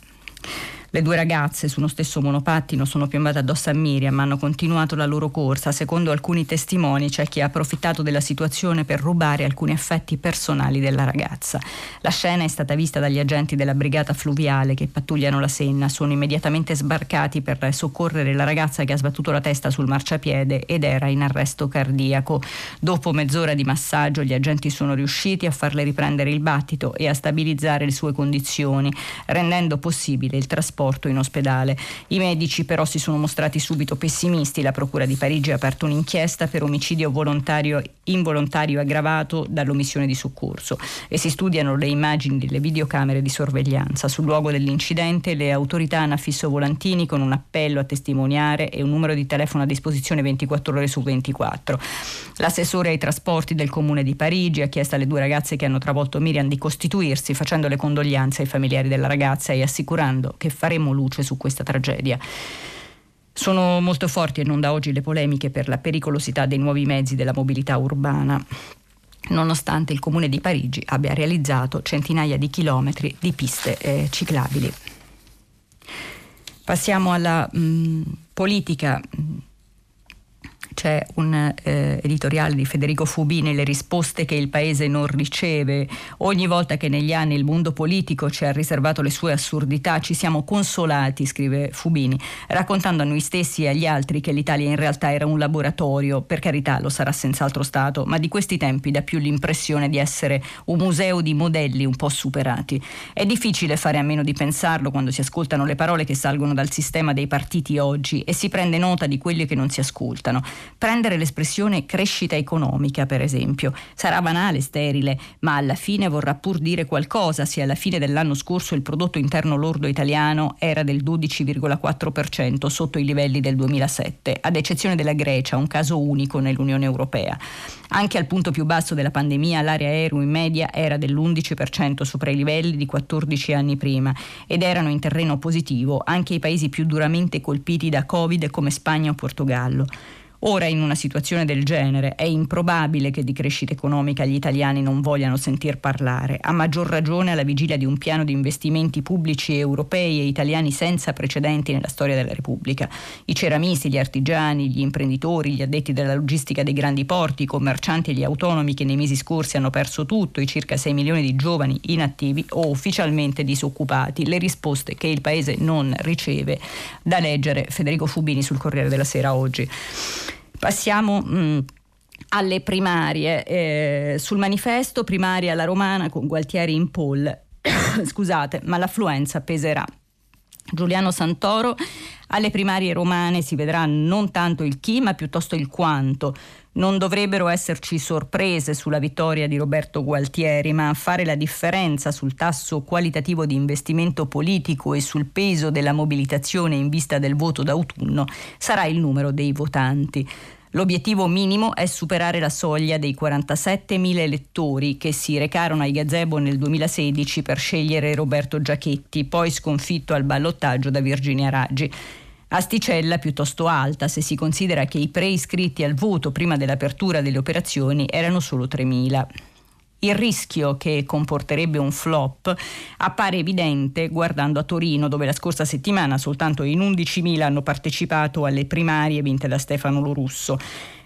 Le due ragazze su uno stesso monopattino sono piombate addosso a Miriam, hanno continuato la loro corsa. Secondo alcuni testimoni c'è chi ha approfittato della situazione per rubare alcuni affetti personali della ragazza. La scena è stata vista dagli agenti della brigata fluviale che pattugliano la Senna. Sono immediatamente sbarcati per soccorrere la ragazza che ha sbattuto la testa sul marciapiede ed era in arresto cardiaco. Dopo mezz'ora di massaggio gli agenti sono riusciti a farle riprendere il battito e a stabilizzare le sue condizioni, rendendo possibile il trasporto trasporto in ospedale. I medici però si sono mostrati subito pessimisti. La Procura di Parigi ha aperto un'inchiesta per omicidio volontario involontario aggravato dall'omissione di soccorso e si studiano le immagini delle videocamere di sorveglianza. Sul luogo dell'incidente le autorità hanno affisso volantini con un appello a testimoniare e un numero di telefono a disposizione 24 ore su 24. L'assessore ai trasporti del comune di Parigi ha chiesto alle due ragazze che hanno travolto Miriam di costituirsi facendo le condoglianze ai familiari della ragazza e assicurando che farà faremo luce su questa tragedia. Sono molto forti e non da oggi le polemiche per la pericolosità dei nuovi mezzi della mobilità urbana nonostante il Comune di Parigi abbia realizzato centinaia di chilometri di piste eh, ciclabili. Passiamo alla mh, mm, politica c'è un eh, editoriale di Federico Fubini, Le risposte che il paese non riceve. Ogni volta che negli anni il mondo politico ci ha riservato le sue assurdità, ci siamo consolati, scrive Fubini, raccontando a noi stessi e agli altri che l'Italia in realtà era un laboratorio, per carità lo sarà senz'altro stato, ma di questi tempi dà più l'impressione di essere un museo di modelli un po' superati. È difficile fare a meno di pensarlo quando si ascoltano le parole che salgono dal sistema dei partiti oggi e si prende nota di quelli che non si ascoltano. Prendere l'espressione crescita economica, per esempio, sarà banale, sterile, ma alla fine vorrà pur dire qualcosa se alla fine dell'anno scorso il prodotto interno lordo italiano era del 12,4% sotto i livelli del 2007, ad eccezione della Grecia, un caso unico nell'Unione Europea. Anche al punto più basso della pandemia l'area aereo in media era dell'11% sopra i livelli di 14 anni prima ed erano in terreno positivo anche i paesi più duramente colpiti da Covid come Spagna o Portogallo. Ora in una situazione del genere è improbabile che di crescita economica gli italiani non vogliano sentir parlare, a maggior ragione alla vigilia di un piano di investimenti pubblici europei e italiani senza precedenti nella storia della Repubblica. I ceramisti, gli artigiani, gli imprenditori, gli addetti della logistica dei grandi porti, i commercianti e gli autonomi che nei mesi scorsi hanno perso tutto, i circa 6 milioni di giovani inattivi o ufficialmente disoccupati, le risposte che il Paese non riceve, da leggere Federico Fubini sul Corriere della Sera oggi. Passiamo mh, mm, alle primarie. Eh, sul manifesto primaria alla romana con Gualtieri in poll. Scusate, ma l'affluenza peserà. Giuliano Santoro, alle primarie romane si vedrà non tanto il chi, ma piuttosto il quanto. Non dovrebbero esserci sorprese sulla vittoria di Roberto Gualtieri, ma a fare la differenza sul tasso qualitativo di investimento politico e sul peso della mobilitazione in vista del voto d'autunno sarà il numero dei votanti. L'obiettivo minimo è superare la soglia dei 47.000 elettori che si recarono ai gazebo nel 2016 per scegliere Roberto Giachetti, poi sconfitto al ballottaggio da Virginia Raggi. Asticella piuttosto alta se si considera che i preiscritti al voto prima dell'apertura delle operazioni erano solo 3.000. Il rischio che comporterebbe un flop appare evidente guardando a Torino, dove la scorsa settimana soltanto in 11.000 hanno partecipato alle primarie vinte da Stefano Lorusso.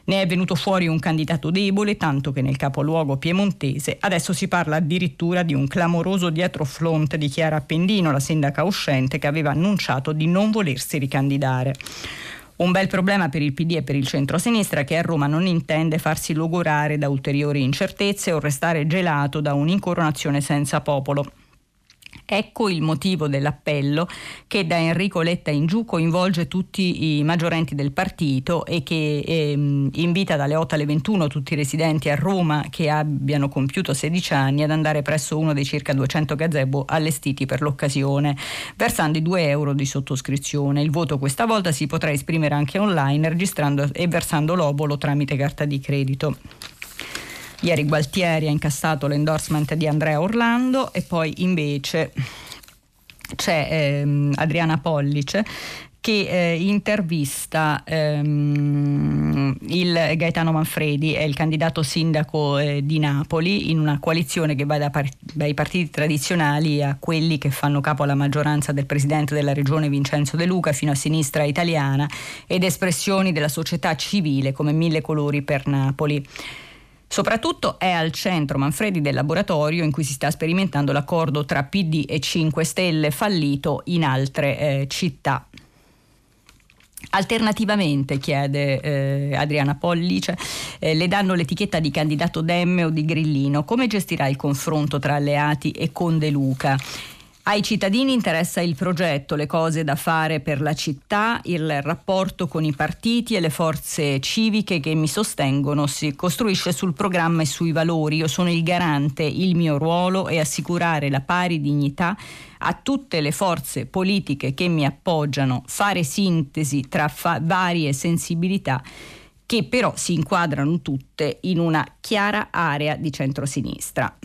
Ne è venuto fuori un candidato debole, tanto che nel capoluogo piemontese adesso si parla addirittura di un clamoroso dietrofront di Chiara Appendino, la sindaca uscente, che aveva annunciato di non volersi ricandidare. Un bel problema per il PD e per il centro-sinistra che a Roma non intende farsi logorare da ulteriori incertezze o restare gelato da un'incoronazione senza popolo. Ecco il motivo dell'appello che da Enrico Letta in giù coinvolge tutti i maggiorenti del partito e che ehm, invita dalle 8 alle 21 tutti i residenti a Roma che abbiano compiuto 16 anni ad andare presso uno dei circa 200 gazebo allestiti per l'occasione, versando i 2 euro di sottoscrizione. Il voto questa volta si potrà esprimere anche online registrando e versando l'obolo tramite carta di credito. Ieri Gualtieri ha incassato l'endorsement di Andrea Orlando e poi invece c'è ehm, Adriana Pollice che eh, intervista ehm, il Gaetano Manfredi, è il candidato sindaco eh, di Napoli, in una coalizione che va da par- dai partiti tradizionali a quelli che fanno capo alla maggioranza del presidente della regione Vincenzo De Luca fino a sinistra italiana ed espressioni della società civile come Mille Colori per Napoli. Soprattutto è al centro Manfredi del laboratorio in cui si sta sperimentando l'accordo tra PD e 5 Stelle fallito in altre eh, città. Alternativamente, chiede eh, Adriana Pollice, eh, le danno l'etichetta di candidato Demme o di Grillino. Come gestirà il confronto tra alleati e con De Luca? Ai cittadini interessa il progetto, le cose da fare per la città, il rapporto con i partiti e le forze civiche che mi sostengono si costruisce sul programma e sui valori. Io sono il garante, il mio ruolo è assicurare la pari dignità a tutte le forze politiche che mi appoggiano, fare sintesi tra fa- varie sensibilità che però si inquadrano tutte in una chiara area di centrosinistra.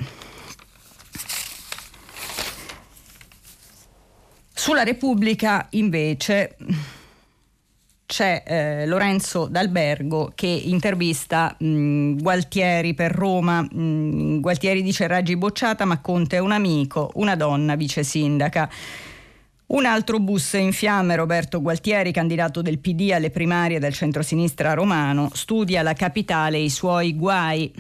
Sulla Repubblica invece c'è eh, Lorenzo D'Albergo che intervista mh, Gualtieri per Roma. Mh, Gualtieri dice Raggi bocciata, ma Conte è un amico, una donna vice sindaca. Un altro bus in fiamme, Roberto Gualtieri, candidato del PD alle primarie del centrosinistra romano, studia la capitale e i suoi guai.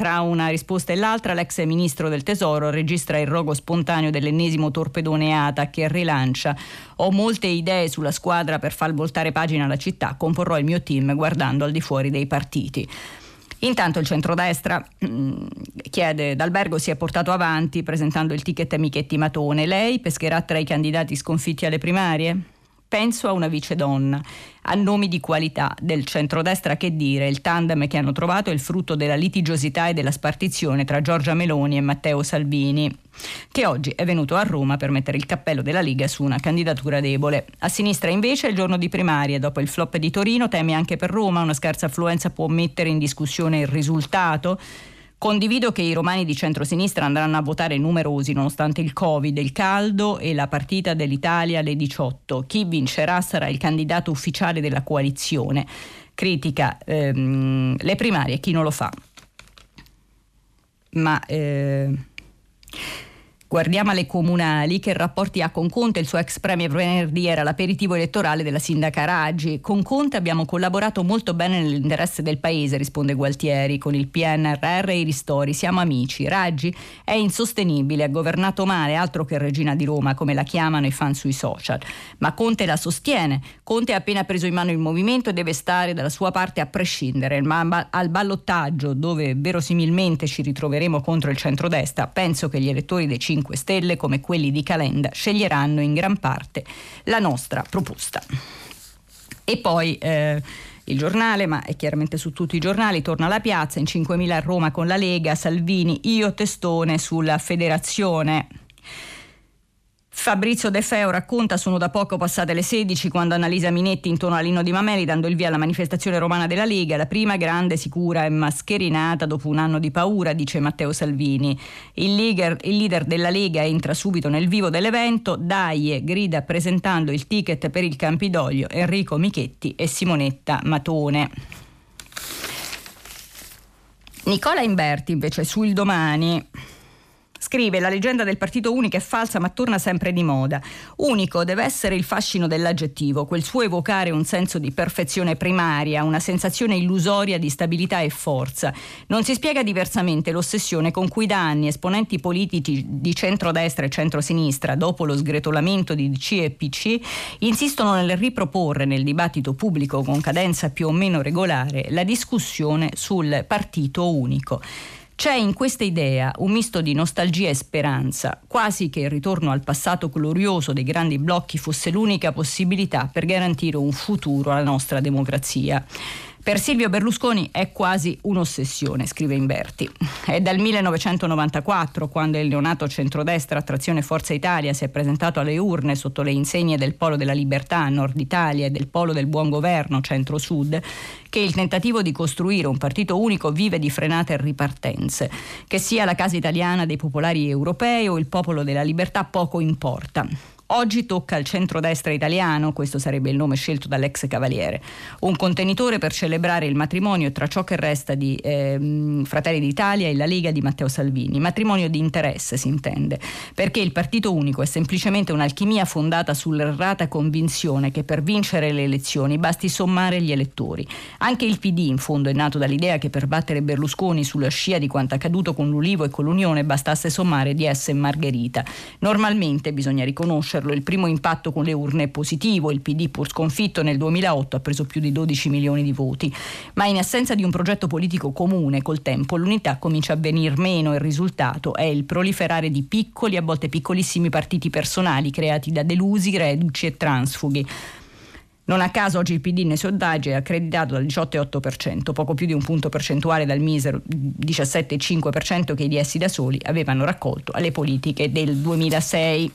Tra una risposta e l'altra, l'ex ministro del Tesoro registra il rogo spontaneo dell'ennesimo torpedone ATA che rilancia. Ho molte idee sulla squadra per far voltare pagina alla città, comporrò il mio team guardando al di fuori dei partiti. Intanto il centrodestra mh, mm, chiede d'albergo si è portato avanti presentando il ticket Michetti Matone. Lei pescherà tra i candidati sconfitti alle primarie? Penso a una vice donna, a nomi di qualità del centrodestra che dire, il tandem che hanno trovato è il frutto della litigiosità e della spartizione tra Giorgia Meloni e Matteo Salvini, che oggi è venuto a Roma per mettere il cappello della Liga su una candidatura debole. A sinistra invece il giorno di primarie, dopo il flop di Torino, teme anche per Roma, una scarsa affluenza può mettere in discussione il risultato. Condivido che i romani di centrosinistra andranno a votare numerosi nonostante il Covid, il caldo e la partita dell'Italia alle 18. Chi vincerà sarà il candidato ufficiale della coalizione. Critica ehm, le primarie chi non lo fa. Ma eh, Guardiamo alle comunali, che rapporti ha con Conte? Il suo ex premier venerdì era l'aperitivo elettorale della sindaca Raggi. Con Conte abbiamo collaborato molto bene nell'interesse del paese, risponde Gualtieri, con il PNRR e i ristori. Siamo amici. Raggi è insostenibile, ha governato male, altro che regina di Roma, come la chiamano i fan sui social. Ma Conte la sostiene. Conte ha appena preso in mano il movimento e deve stare dalla sua parte a prescindere. Ma al ballottaggio, dove verosimilmente ci ritroveremo contro il centrodestra, penso che gli elettori dei 5 5 Stelle come quelli di Calenda sceglieranno in gran parte la nostra proposta. E poi eh, il giornale, ma è chiaramente su tutti i giornali, torna alla piazza in 5.000 a Roma con la Lega, Salvini, io testone sulla federazione. Fabrizio De Feo racconta sono da poco passate le 16 quando Annalisa Minetti intorno a Lino Di Mameli dando il via alla manifestazione romana della Lega, la prima grande, sicura e mascherinata dopo un anno di paura, dice Matteo Salvini. Il leader, il leader della Lega entra subito nel vivo dell'evento, Daie grida presentando il ticket per il Campidoglio Enrico Michetti e Simonetta Matone. Nicola Inverti invece sul domani Scrive: La leggenda del partito unico è falsa, ma torna sempre di moda. Unico deve essere il fascino dell'aggettivo, quel suo evocare un senso di perfezione primaria, una sensazione illusoria di stabilità e forza. Non si spiega diversamente l'ossessione con cui da anni esponenti politici di centrodestra e centrosinistra, dopo lo sgretolamento di DC e PC, insistono nel riproporre nel dibattito pubblico con cadenza più o meno regolare la discussione sul partito unico. C'è in questa idea un misto di nostalgia e speranza, quasi che il ritorno al passato glorioso dei grandi blocchi fosse l'unica possibilità per garantire un futuro alla nostra democrazia. Per Silvio Berlusconi è quasi un'ossessione, scrive Inverti. È dal 1994, quando il neonato centrodestra Attrazione Forza Italia si è presentato alle urne sotto le insegne del Polo della Libertà, Nord Italia, e del Polo del Buon Governo, Centro-Sud, che il tentativo di costruire un partito unico vive di frenate e ripartenze. Che sia la Casa Italiana dei Popolari Europei o il Popolo della Libertà poco importa. Oggi tocca al centrodestra italiano, questo sarebbe il nome scelto dall'ex cavaliere, un contenitore per celebrare il matrimonio tra ciò che resta di eh, Fratelli d'Italia e la Lega di Matteo Salvini. Matrimonio di interesse si intende, perché il partito unico è semplicemente un'alchimia fondata sull'errata convinzione che per vincere le elezioni basti sommare gli elettori. Anche il PD in fondo è nato dall'idea che per battere Berlusconi sulla scia di quanto accaduto con l'Ulivo e con l'Unione bastasse sommare DS e Margherita. Normalmente bisogna riconoscere conoscerlo. Il primo impatto con le urne è positivo, il PD pur sconfitto nel 2008 ha preso più di 12 milioni di voti, ma in assenza di un progetto politico comune col tempo l'unità comincia a venir meno il risultato è il proliferare di piccoli, a volte piccolissimi partiti personali creati da delusi, reduci e transfughi. Non a caso oggi il PD nei sondaggi è accreditato dal 18,8%, poco più di un punto percentuale dal misero 17,5% che i DS da soli avevano raccolto alle politiche del 2006.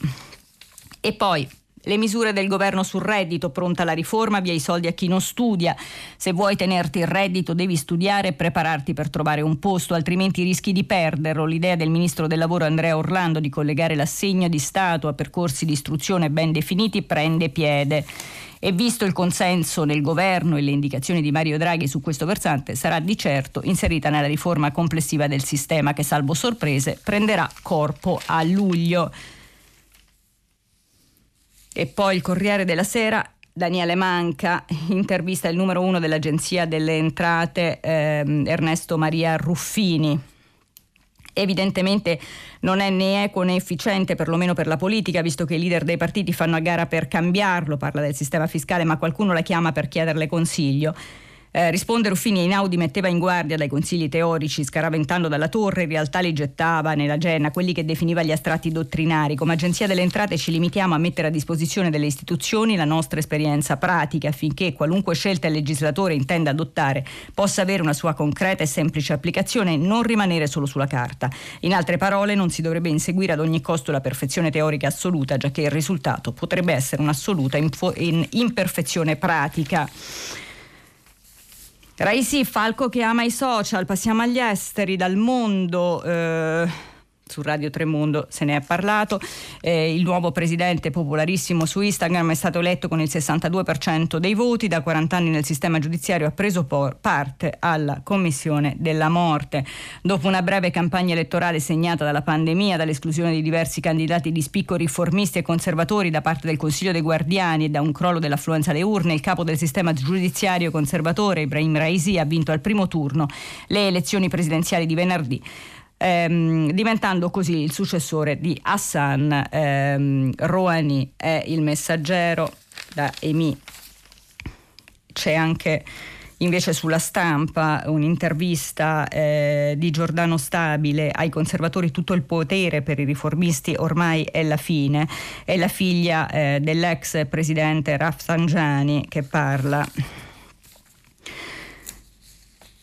E poi le misure del governo sul reddito, pronta la riforma, via i soldi a chi non studia. Se vuoi tenerti il reddito devi studiare e prepararti per trovare un posto, altrimenti rischi di perderlo. L'idea del ministro del lavoro Andrea Orlando di collegare l'assegno di Stato a percorsi di istruzione ben definiti prende piede. E visto il consenso nel governo e le indicazioni di Mario Draghi su questo versante, sarà di certo inserita nella riforma complessiva del sistema che, salvo sorprese, prenderà corpo a luglio. E poi il Corriere della Sera Daniele Manca, intervista il numero uno dell'Agenzia delle Entrate ehm, Ernesto Maria Ruffini. Evidentemente non è né equo né efficiente, perlomeno per la politica, visto che i leader dei partiti fanno a gara per cambiarlo, parla del sistema fiscale, ma qualcuno la chiama per chiederle consiglio. Eh, risponde Ruffini Einaudi metteva in guardia dai consigli teorici, scaraventando dalla torre, in realtà li gettava nella genna, quelli che definiva gli astratti dottrinari. Come Agenzia delle Entrate ci limitiamo a mettere a disposizione delle istituzioni la nostra esperienza pratica affinché qualunque scelta il legislatore intenda adottare possa avere una sua concreta e semplice applicazione e non rimanere solo sulla carta. In altre parole, non si dovrebbe inseguire ad ogni costo la perfezione teorica assoluta, già che il risultato potrebbe essere un'assoluta imperfezione pratica. Raisi, Falco che ama i social, passiamo agli esteri, dal mondo. Eh su Radio Tremondo se ne è parlato. Eh, il nuovo presidente popolarissimo su Instagram è stato eletto con il 62% dei voti, da 40 anni nel sistema giudiziario ha preso por- parte alla commissione della morte. Dopo una breve campagna elettorale segnata dalla pandemia, dall'esclusione di diversi candidati di spicco riformisti e conservatori da parte del Consiglio dei Guardiani e da un crollo dell'affluenza alle urne, il capo del sistema giudiziario conservatore Ibrahim Raisi ha vinto al primo turno le elezioni presidenziali di venerdì ehm, diventando così il successore di Hassan ehm, Rouhani è il messaggero da Emi. C'è anche invece sulla stampa un'intervista eh, di Giordano Stabile ai conservatori tutto il potere per i riformisti ormai è la fine è la figlia eh, dell'ex presidente Rafsanjani che parla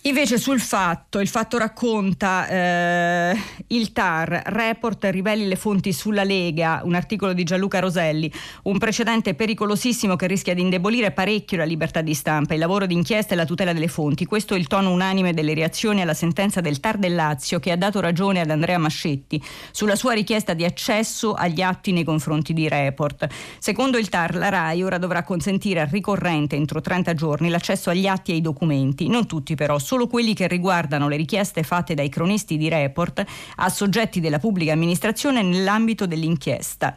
Invece sul fatto, il fatto racconta eh, il TAR, report riveli le fonti sulla Lega, un articolo di Gianluca Roselli, un precedente pericolosissimo che rischia di indebolire parecchio la libertà di stampa, il lavoro d'inchiesta e la tutela delle fonti. Questo è il tono unanime delle reazioni alla sentenza del TAR del Lazio che ha dato ragione ad Andrea Mascetti sulla sua richiesta di accesso agli atti nei confronti di report. Secondo il TAR la RAI ora dovrà consentire al ricorrente entro 30 giorni l'accesso agli atti e ai documenti, non tutti però solo quelli che riguardano le richieste fatte dai cronisti di report a soggetti della pubblica amministrazione nell'ambito dell'inchiesta.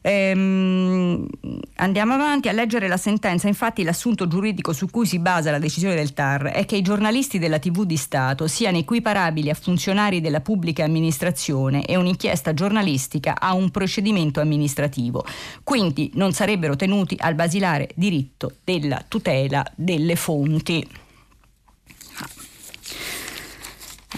Ehm, andiamo avanti a leggere la sentenza. Infatti, l'assunto giuridico su cui si basa la decisione del TAR è che i giornalisti della TV di Stato siano equiparabili a funzionari della pubblica amministrazione e un'inchiesta giornalistica a un procedimento amministrativo. Quindi non sarebbero tenuti al basilare diritto della tutela delle fonti.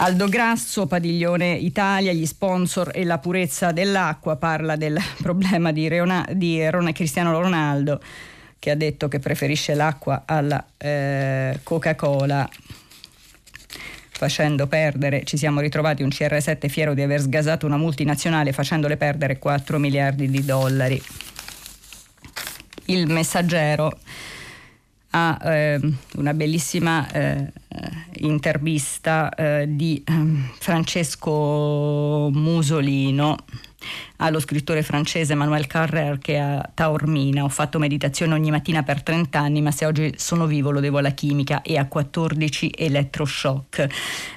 Aldo Grasso, Padiglione Italia, gli sponsor e la purezza dell'acqua, parla del problema di, Reona, di Ron, Cristiano Ronaldo che ha detto che preferisce l'acqua alla eh, Coca-Cola facendo perdere, ci siamo ritrovati un CR7 fiero di aver sgasato una multinazionale facendole perdere 4 miliardi di dollari. Il messaggero ha eh, una bellissima eh, intervista eh, di ehm, Francesco Musolino allo scrittore francese Emmanuel Carrer che a Taormina. Ho fatto meditazione ogni mattina per 30 anni ma se oggi sono vivo lo devo alla chimica e a 14 elettroshock.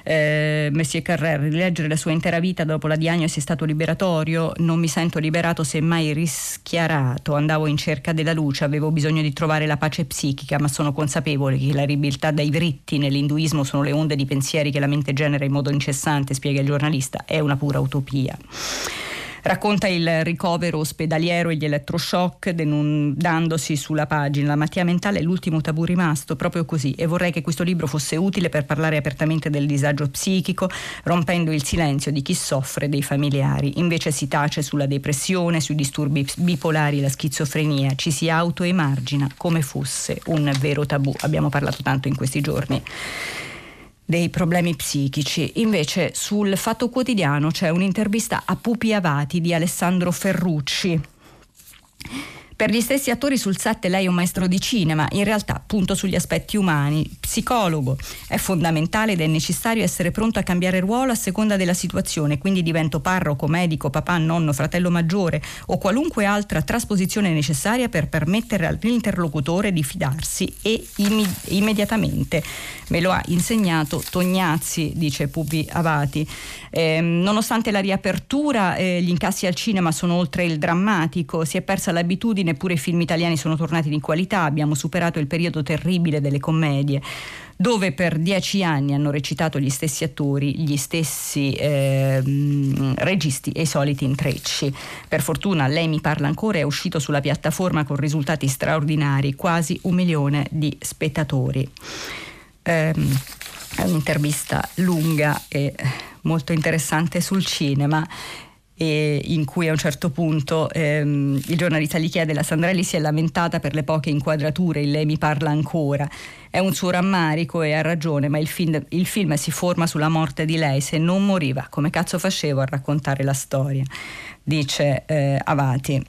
Eh, Monsieur Carrer rileggere la sua intera vita dopo la diagnosi è stato liberatorio? Non mi sento liberato semmai rischiarato. Andavo in cerca della luce avevo bisogno di trovare la pace psichica ma sono consapevole che la ribiltà dai vritti nell'induismo sono le onde di pensieri che la mente genera in modo incessante spiega il giornalista. È una pura utopia Racconta il ricovero ospedaliero e gli elettroshock denun- dandosi sulla pagina. La malattia mentale è l'ultimo tabù rimasto, proprio così. E vorrei che questo libro fosse utile per parlare apertamente del disagio psichico, rompendo il silenzio di chi soffre dei familiari. Invece si tace sulla depressione, sui disturbi bipolari, la schizofrenia, ci si autoemargina come fosse un vero tabù. Abbiamo parlato tanto in questi giorni dei problemi psichici. Invece sul Fatto Quotidiano c'è un'intervista a Pupi Avati di Alessandro Ferrucci. Per gli stessi attori sul set lei è un maestro di cinema, in realtà punto sugli aspetti umani, psicologo. È fondamentale ed è necessario essere pronto a cambiare ruolo a seconda della situazione, quindi divento parroco, medico, papà, nonno, fratello maggiore o qualunque altra trasposizione necessaria per permettere all'interlocutore di fidarsi e imme- immediatamente. Me lo ha insegnato Tognazzi, dice Pupi Avati. Eh, nonostante la riapertura, eh, gli incassi al cinema sono oltre il drammatico, si è persa l'abitudine neppure i film italiani sono tornati di qualità, abbiamo superato il periodo terribile delle commedie dove per dieci anni hanno recitato gli stessi attori, gli stessi eh, registi e i soliti intrecci. Per fortuna lei mi parla ancora, è uscito sulla piattaforma con risultati straordinari, quasi un milione di spettatori. Eh, è un'intervista lunga e molto interessante sul cinema in cui a un certo punto ehm, il giornalista gli chiede la Sandrelli si è lamentata per le poche inquadrature e lei mi parla ancora. È un suo rammarico e ha ragione ma il film, il film si forma sulla morte di lei. Se non moriva come cazzo facevo a raccontare la storia? Dice eh, Avati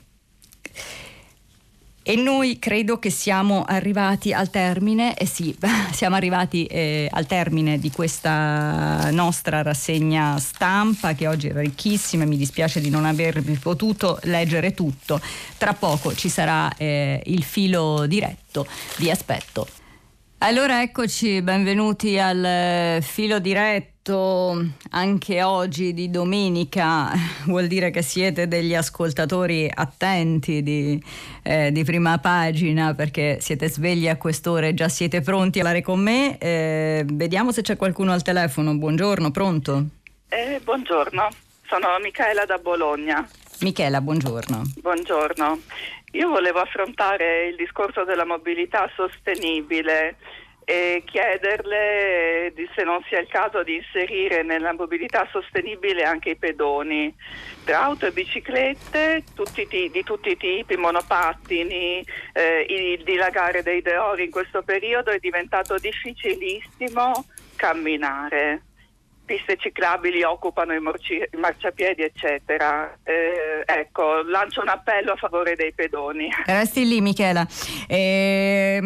e noi credo che siamo arrivati al termine, eh sì, siamo arrivati eh, al termine di questa nostra rassegna stampa che oggi è ricchissima, mi dispiace di non avervi potuto leggere tutto. Tra poco ci sarà eh, il filo diretto, vi aspetto. Allora eccoci, benvenuti al eh, filo diretto anche oggi di domenica vuol dire che siete degli ascoltatori attenti di, eh, di, prima pagina perché siete svegli a quest'ora e già siete pronti a parlare con me. Eh, vediamo se c'è qualcuno al telefono. Buongiorno, pronto? Eh, buongiorno, sono Michela da Bologna. Michela, buongiorno. Buongiorno. Io volevo affrontare il discorso della mobilità sostenibile e chiederle se non sia il caso di inserire nella mobilità sostenibile anche i pedoni, tra auto e biciclette tutti, di tutti i tipi, monopattini, eh, il dilagare dei deori in questo periodo è diventato difficilissimo camminare piste ciclabili occupano i, morci- i marciapiedi, eccetera. Eh, ecco, lancio un appello a favore dei pedoni. Resti lì, Michela. Eh,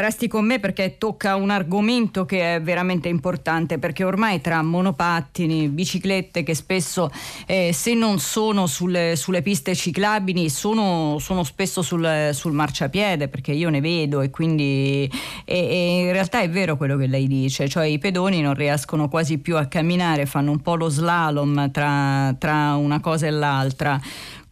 resti con me perché tocca un argomento che è veramente importante, perché ormai tra monopattini, biciclette che spesso, eh, se non sono sulle, sulle piste ciclabili, sono, sono spesso sul, sul, marciapiede, perché io ne vedo e quindi e, e in realtà è vero quello che lei dice, cioè i pedoni non riescono quasi più a camminare, fanno un po' lo slalom tra, tra una cosa e l'altra.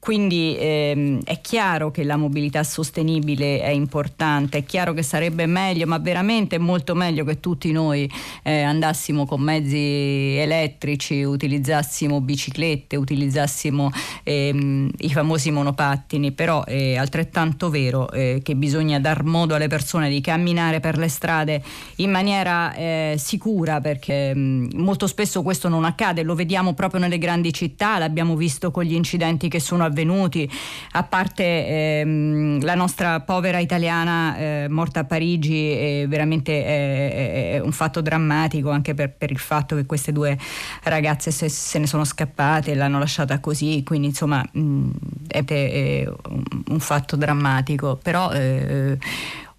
Quindi ehm, è chiaro che la mobilità sostenibile è importante, è chiaro che sarebbe meglio, ma veramente molto meglio che tutti noi eh, andassimo con mezzi elettrici, utilizzassimo biciclette, utilizzassimo ehm, i famosi monopattini, però è altrettanto vero eh, che bisogna dar modo alle persone di camminare per le strade in maniera eh, sicura perché mh, mm, molto spesso questo non accade, lo vediamo proprio nelle grandi città, l'abbiamo visto con gli incidenti che sono avvenuti, a parte ehm, la nostra povera italiana eh, morta a Parigi, è veramente è, è un fatto drammatico anche per, per, il fatto che queste due ragazze se, se ne sono scappate l'hanno lasciata così, quindi insomma mh, è, un, un, fatto drammatico, però eh,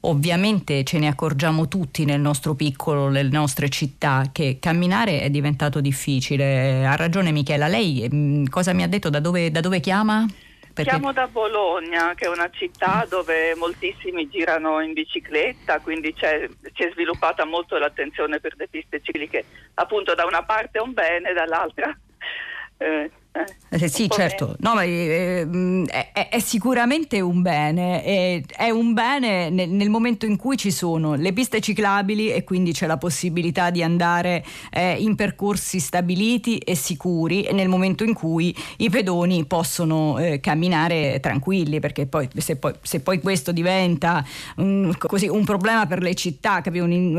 Ovviamente ce ne accorgiamo tutti nel nostro piccolo, nelle nostre città, che camminare è diventato difficile. Ha ragione Michela, lei mm, cosa mi ha detto? Da dove, da dove chiama? Perché... Chiamo da Bologna, che è una città dove moltissimi girano in bicicletta, quindi si è sviluppata molto l'attenzione per le piste cicliche. Appunto da una parte è un bene, dall'altra eh, eh, sì, certo, no, ma, eh, mm, è, è, sicuramente un bene, è, è un bene nel, nel, momento in cui ci sono le piste ciclabili e quindi c'è la possibilità di andare eh, in percorsi stabiliti e sicuri e nel momento in cui i pedoni possono eh, camminare tranquilli, perché poi se, poi se, poi questo diventa un, così, un problema per le città,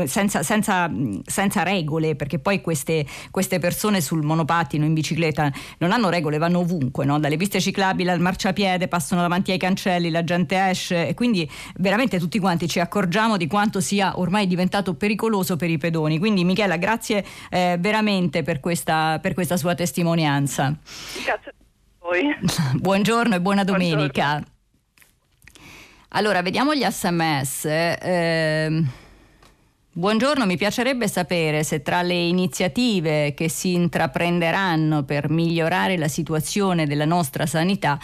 senza, senza, senza, regole, perché poi queste, queste persone sul monopattino in bicicletta non hanno regole, vanno ovunque, no? dalle piste ciclabili al marciapiede, passano davanti ai cancelli, la gente esce e quindi veramente tutti quanti ci accorgiamo di quanto sia ormai diventato pericoloso per i pedoni. Quindi Michela, grazie eh, veramente per questa, per questa, sua testimonianza. Grazie a voi. Buongiorno e buona domenica. Buongiorno. Allora, vediamo gli sms. Eh, Buongiorno, mi piacerebbe sapere se tra le iniziative che si intraprenderanno per migliorare la situazione della nostra sanità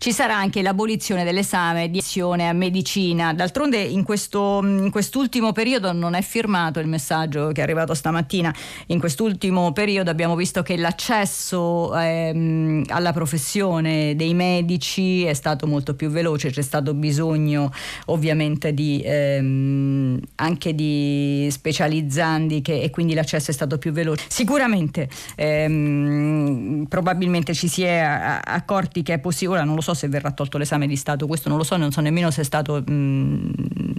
ci sarà anche l'abolizione dell'esame di azione a medicina. D'altronde in, questo, in quest'ultimo periodo non è firmato il messaggio che è arrivato stamattina. In quest'ultimo periodo abbiamo visto che l'accesso ehm, alla professione dei medici è stato molto più veloce, c'è stato bisogno ovviamente di, ehm, anche di specializzandi che, e quindi l'accesso è stato più veloce. Sicuramente ehm, probabilmente ci si è accorti che è possibile, ora non lo so se verrà tolto l'esame di Stato, questo non lo so, non so nemmeno se è stato... Mh,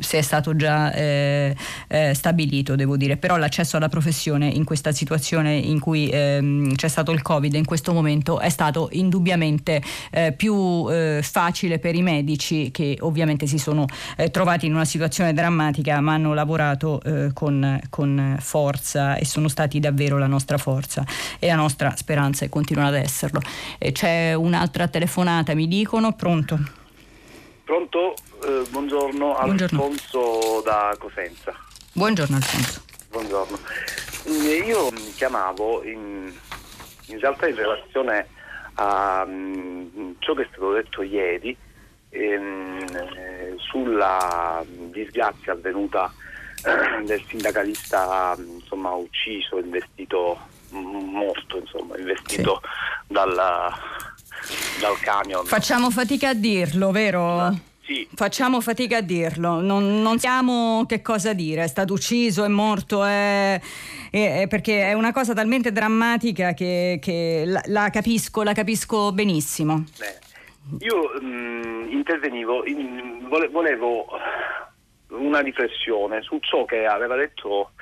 se è stato già eh, eh, stabilito, devo dire, però l'accesso alla professione in questa situazione in cui ehm, c'è stato il Covid in questo momento è stato indubbiamente eh, più eh, facile per i medici che ovviamente si sono eh, trovati in una situazione drammatica ma hanno lavorato eh, con, con, forza e sono stati davvero la nostra forza e la nostra speranza e continuano ad esserlo. c'è un'altra telefonata, mi dicono, pronto? Pronto? Eh, buongiorno, buongiorno, Alfonso da Cosenza. Buongiorno Alfonso. Buongiorno. Mm, io chiamavo in, in realtà in relazione a um, ciò che è stato detto ieri ehm, eh, sulla disgrazia avvenuta eh, del sindacalista insomma, ucciso, investito, morto, insomma, investito sì. dal, dal camion. Facciamo fatica a dirlo, vero? Sì. Facciamo fatica a dirlo, non, non sappiamo che cosa dire, è stato ucciso, è morto, è, è, è perché è una cosa talmente drammatica che, che la, la, capisco, la capisco benissimo. Beh, io mh, mm, intervenivo, in, volevo una riflessione su ciò che aveva detto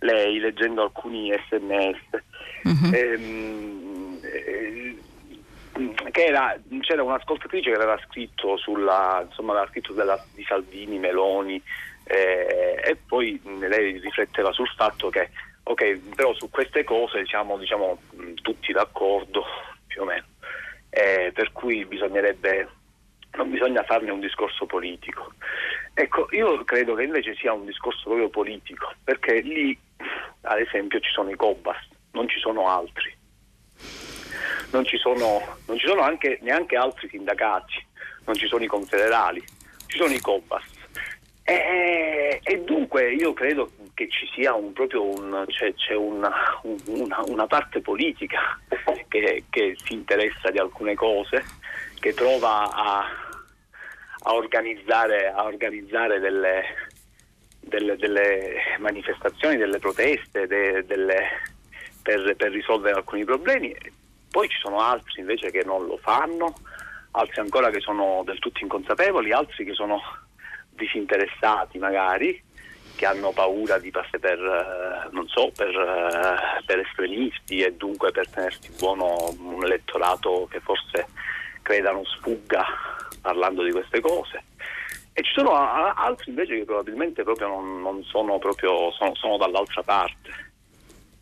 lei leggendo alcuni sms. Uh-huh. Ehm, eh, era, c'era un'ascoltatrice che aveva scritto, sulla, insomma, aveva scritto della, di Salvini, Meloni, eh, e poi lei rifletteva sul fatto che ok, però su queste cose siamo diciamo, tutti d'accordo più o meno, eh, per cui bisognerebbe, non bisogna farne un discorso politico. Ecco, io credo che invece sia un discorso proprio politico, perché lì ad esempio ci sono i Cobas, non ci sono altri. Non ci sono, non ci sono anche, neanche altri sindacati, non ci sono i confederali, ci sono i Cobas. E, e, dunque io credo che ci sia un, proprio un, c'è, c'è una, una, una, parte politica che, che, si interessa di alcune cose, che trova a, a organizzare, a organizzare delle, delle, delle, manifestazioni, delle proteste de, delle, per, per risolvere alcuni problemi. Poi ci sono altri invece che non lo fanno, altri ancora che sono del tutto inconsapevoli, altri che sono disinteressati magari, che hanno paura di passare per, eh, non so, per, eh, per, estremisti e dunque per tenersi buono un elettorato che forse credano sfugga parlando di queste cose. E ci sono altri invece che probabilmente proprio non, non sono proprio, sono, sono dall'altra parte.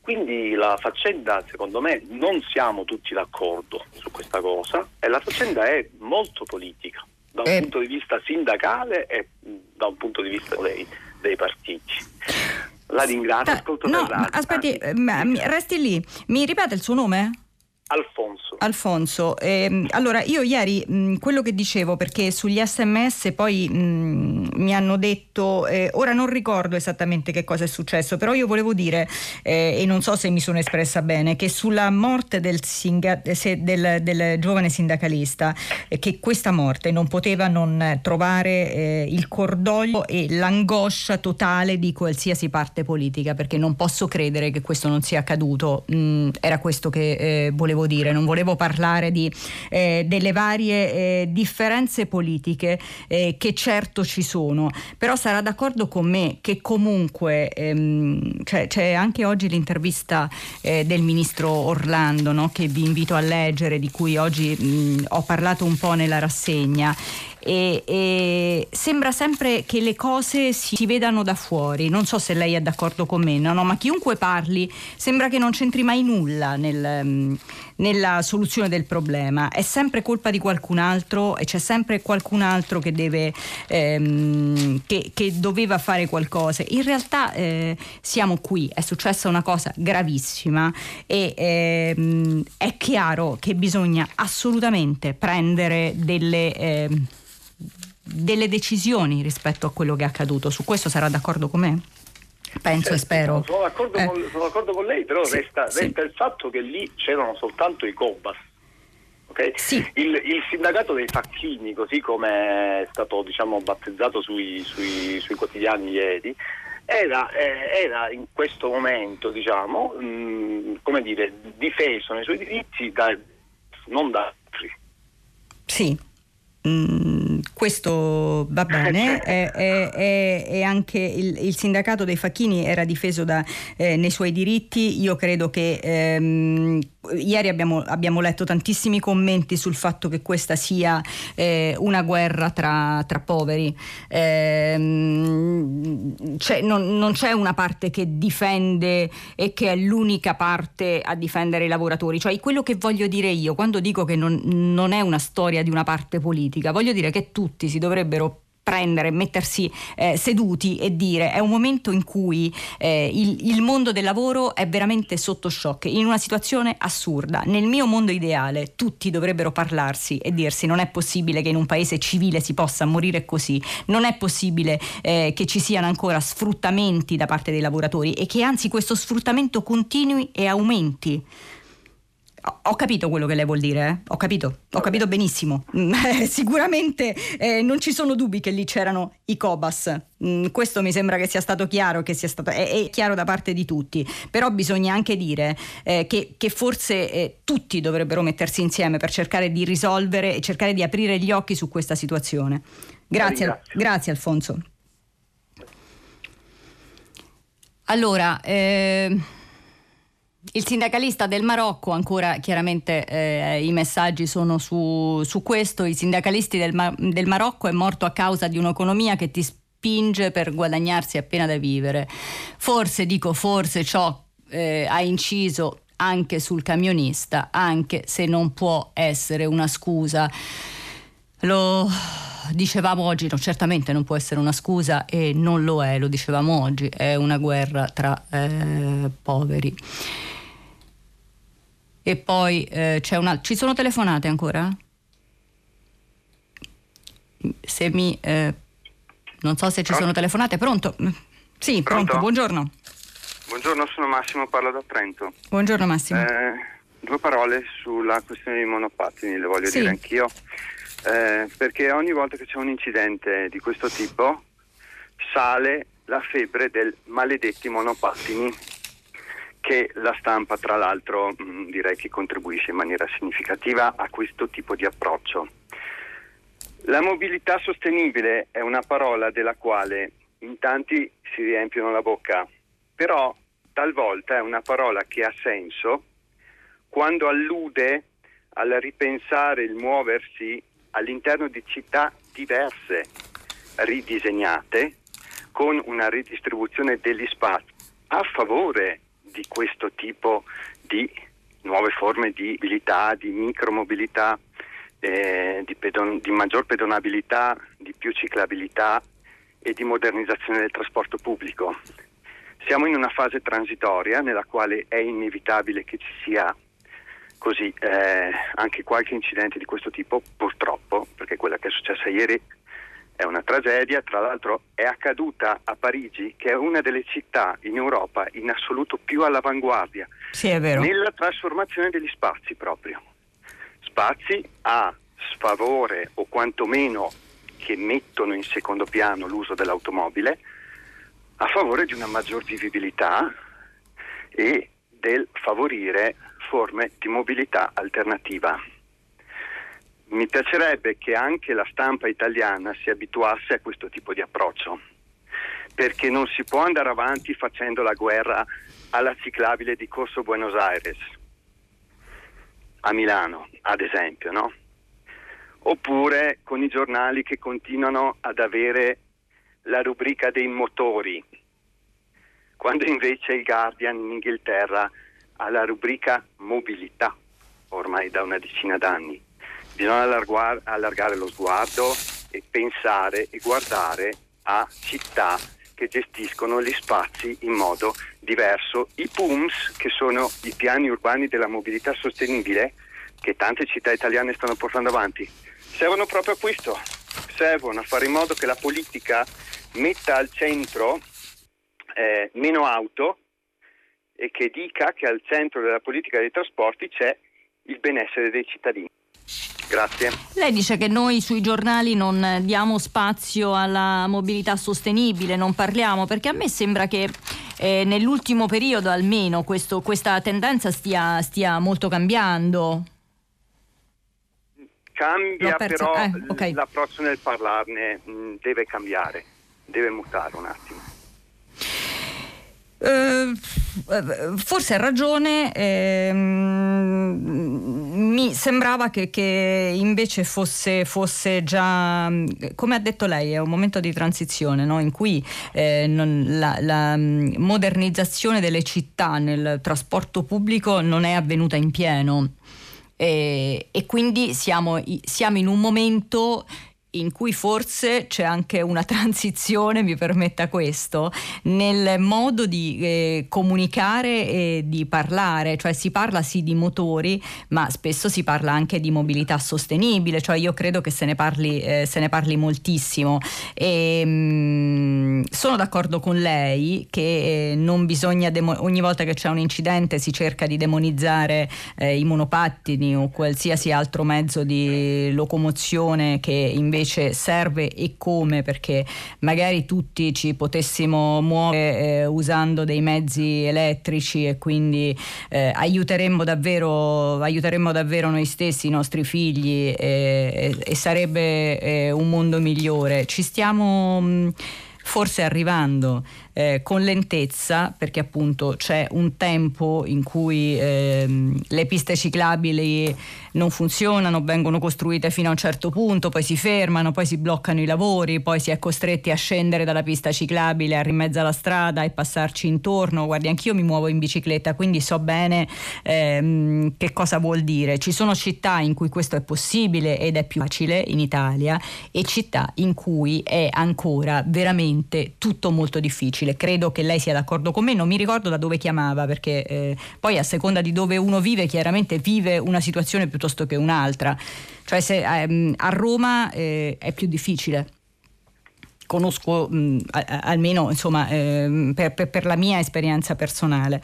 Quindi la faccenda, secondo me, non siamo tutti d'accordo su questa cosa e la faccenda è molto politica da un eh. punto di vista sindacale e da un punto di vista dei, dei partiti. La ringrazio. Ascolto no, aspetti, resti lì. Mi ripete il suo nome? Alfonso. Alfonso, ehm, allora io ieri mh, quello che dicevo, perché sugli sms poi mh, mi hanno detto, eh, ora non ricordo esattamente che cosa è successo, però io volevo dire, eh, e non so se mi sono espressa bene, che sulla morte del, singa- se, del, del giovane sindacalista, eh, che questa morte non poteva non trovare eh, il cordoglio e l'angoscia totale di qualsiasi parte politica, perché non posso credere che questo non sia accaduto, mh, era questo che eh, volevo volevo dire, non volevo parlare di, eh, delle varie eh, differenze politiche eh, che certo ci sono, però sarà d'accordo con me che comunque ehm, cioè, c'è anche oggi l'intervista eh, del ministro Orlando no? che vi invito a leggere, di cui oggi mh, ho parlato un po' nella rassegna e, e, sembra sempre che le cose si, si, vedano da fuori. Non so se lei è d'accordo con me, no, no, ma chiunque parli sembra che non c'entri mai nulla nel, nella soluzione del problema. È sempre colpa di qualcun altro e c'è sempre qualcun altro che, deve, ehm, che, che doveva fare qualcosa. In realtà eh, siamo qui, è successa una cosa gravissima e ehm, è chiaro che bisogna assolutamente prendere delle... Ehm, delle decisioni rispetto a quello che è accaduto. Su questo sarà d'accordo con me? Penso certo, e spero. Sono d'accordo, eh. con, sono d'accordo, con, lei, però sì, resta, sì. resta, il fatto che lì c'erano soltanto i Cobas. Okay? Sì. Il, il, sindacato dei facchini, così come è stato diciamo, battezzato sui, sui, sui quotidiani ieri, era, eh, era, in questo momento diciamo, mh, mm, come dire, difeso nei suoi diritti da, non da altri. Sì. Mm, questo va bene. E, e, e anche il, il, sindacato dei facchini era difeso da, eh, nei suoi diritti. Io credo che ehm, ieri abbiamo, abbiamo, letto tantissimi commenti sul fatto che questa sia eh, una guerra tra, tra poveri. Eh, c'è, non, non, c'è una parte che difende e che è l'unica parte a difendere i lavoratori. Cioè, quello che voglio dire io, quando dico che non, non è una storia di una parte politica, voglio dire che tutti si dovrebbero prendere, mettersi eh, seduti e dire è un momento in cui eh, il, il, mondo del lavoro è veramente sotto shock, in una situazione assurda. Nel mio mondo ideale tutti dovrebbero parlarsi e dirsi non è possibile che in un paese civile si possa morire così, non è possibile eh, che ci siano ancora sfruttamenti da parte dei lavoratori e che anzi questo sfruttamento continui e aumenti. Ho capito quello che lei vuol dire, eh? ho capito, ho capito benissimo. Sicuramente eh, non ci sono dubbi che lì c'erano i Cobas. Mm, questo mi sembra che sia stato chiaro, che sia stato, è, è chiaro da parte di tutti. Però bisogna anche dire eh, che, che, forse eh, tutti dovrebbero mettersi insieme per cercare di risolvere e cercare di aprire gli occhi su questa situazione. Grazie, grazie Alfonso. Allora, eh, il sindacalista del Marocco, ancora chiaramente eh, i messaggi sono su, su, questo, i sindacalisti del, del, Marocco è morto a causa di un'economia che ti spinge per guadagnarsi appena da vivere. Forse, dico forse, ciò eh, ha inciso anche sul camionista, anche se non può essere una scusa. Lo dicevamo oggi, no, certamente non può essere una scusa e non lo è, lo dicevamo oggi, è una guerra tra eh, poveri. E poi eh, c'è una... Ci sono telefonate ancora? Se mi... Eh, non so se ci sono telefonate. Pronto? Sì, pronto, pronto buongiorno. Buongiorno, sono Massimo, parlo da Trento. Buongiorno Massimo. Eh, due parole sulla questione dei monopattini, le voglio sì. dire anch'io. Eh, perché ogni volta che c'è un incidente di questo tipo sale la febbre del maledetti monopattini che la stampa tra l'altro mh, mm, direi che contribuisce in maniera significativa a questo tipo di approccio. La mobilità sostenibile è una parola della quale in tanti si riempiono la bocca, però talvolta è una parola che ha senso quando allude al ripensare il muoversi all'interno di città diverse, ridisegnate, con una ridistribuzione degli spazi a favore di questo tipo di nuove forme di mobilità, di micromobilità eh, di, pedon- di maggior pedonabilità, di più ciclabilità e di modernizzazione del trasporto pubblico. Siamo in una fase transitoria nella quale è inevitabile che ci sia così eh, anche qualche incidente di questo tipo, purtroppo, perché quella che è successa ieri è una tragedia, tra l'altro è accaduta a Parigi, che è una delle città in Europa in assoluto più all'avanguardia sì, nella trasformazione degli spazi proprio. Spazi a sfavore o quantomeno che mettono in secondo piano l'uso dell'automobile a favore di una maggior vivibilità e del favorire forme di mobilità alternativa. Mi piacerebbe che anche la stampa italiana si abituasse a questo tipo di approccio, perché non si può andare avanti facendo la guerra alla ciclabile di Corso Buenos Aires a Milano, ad esempio, no? Oppure con i giornali che continuano ad avere la rubrica dei motori, quando invece il Guardian in Inghilterra ha la rubrica mobilità, ormai da una decina d'anni. Bisogna allargare, allargare lo sguardo e pensare e guardare a città che gestiscono gli spazi in modo diverso. I PUMS, che sono i piani urbani della mobilità sostenibile, che tante città italiane stanno portando avanti, servono proprio a questo, servono a fare in modo che la politica metta al centro eh, meno auto e che dica che al centro della politica dei trasporti c'è il benessere dei cittadini. Grazie. Lei dice che noi sui giornali non diamo spazio alla mobilità sostenibile, non parliamo, perché a me sembra che eh, nell'ultimo periodo almeno questo, questa tendenza stia, stia molto cambiando. Cambia però eh, okay. l'approccio nel parlarne, mh, mm, deve cambiare, deve mutare un attimo. Uh, forse ha ragione, ehm, mi sembrava che, che invece fosse, fosse, già, come ha detto lei, è un momento di transizione no? in cui eh, non, la, la, mm, modernizzazione delle città nel trasporto pubblico non è avvenuta in pieno. E, e quindi siamo, siamo in un momento in cui forse c'è anche una transizione, mi permetta questo, nel modo di eh, comunicare e di parlare, cioè si parla sì di motori, ma spesso si parla anche di mobilità sostenibile, cioè io credo che se ne parli, eh, se ne parli moltissimo. E mh, mm, sono d'accordo con lei che eh, non bisogna, demo- ogni volta che c'è un incidente si cerca di demonizzare eh, i monopattini o qualsiasi altro mezzo di locomozione che invece invece serve e come perché magari tutti ci potessimo muovere eh, usando dei mezzi elettrici e quindi eh, aiuteremmo, davvero, aiuteremmo davvero noi stessi, i nostri figli e, e sarebbe eh, un mondo migliore. Ci stiamo mh, forse arrivando eh, con lentezza perché appunto c'è un tempo in cui ehm, le piste ciclabili non funzionano, vengono costruite fino a un certo punto, poi si fermano, poi si bloccano i lavori, poi si è costretti a scendere dalla pista ciclabile, a rimezza la strada e passarci intorno. Guardi, anch'io mi muovo in bicicletta, quindi so bene ehm, che cosa vuol dire. Ci sono città in cui questo è possibile ed è più facile in Italia e città in cui è ancora veramente tutto molto difficile. Credo che lei sia d'accordo con me, non mi ricordo da dove chiamava perché eh, poi a seconda di dove uno vive chiaramente vive una situazione più piuttosto che un'altra. Cioè se ehm, a Roma eh, è più difficile conosco mh, a, almeno insomma, ehm, per, per, per, la mia esperienza personale.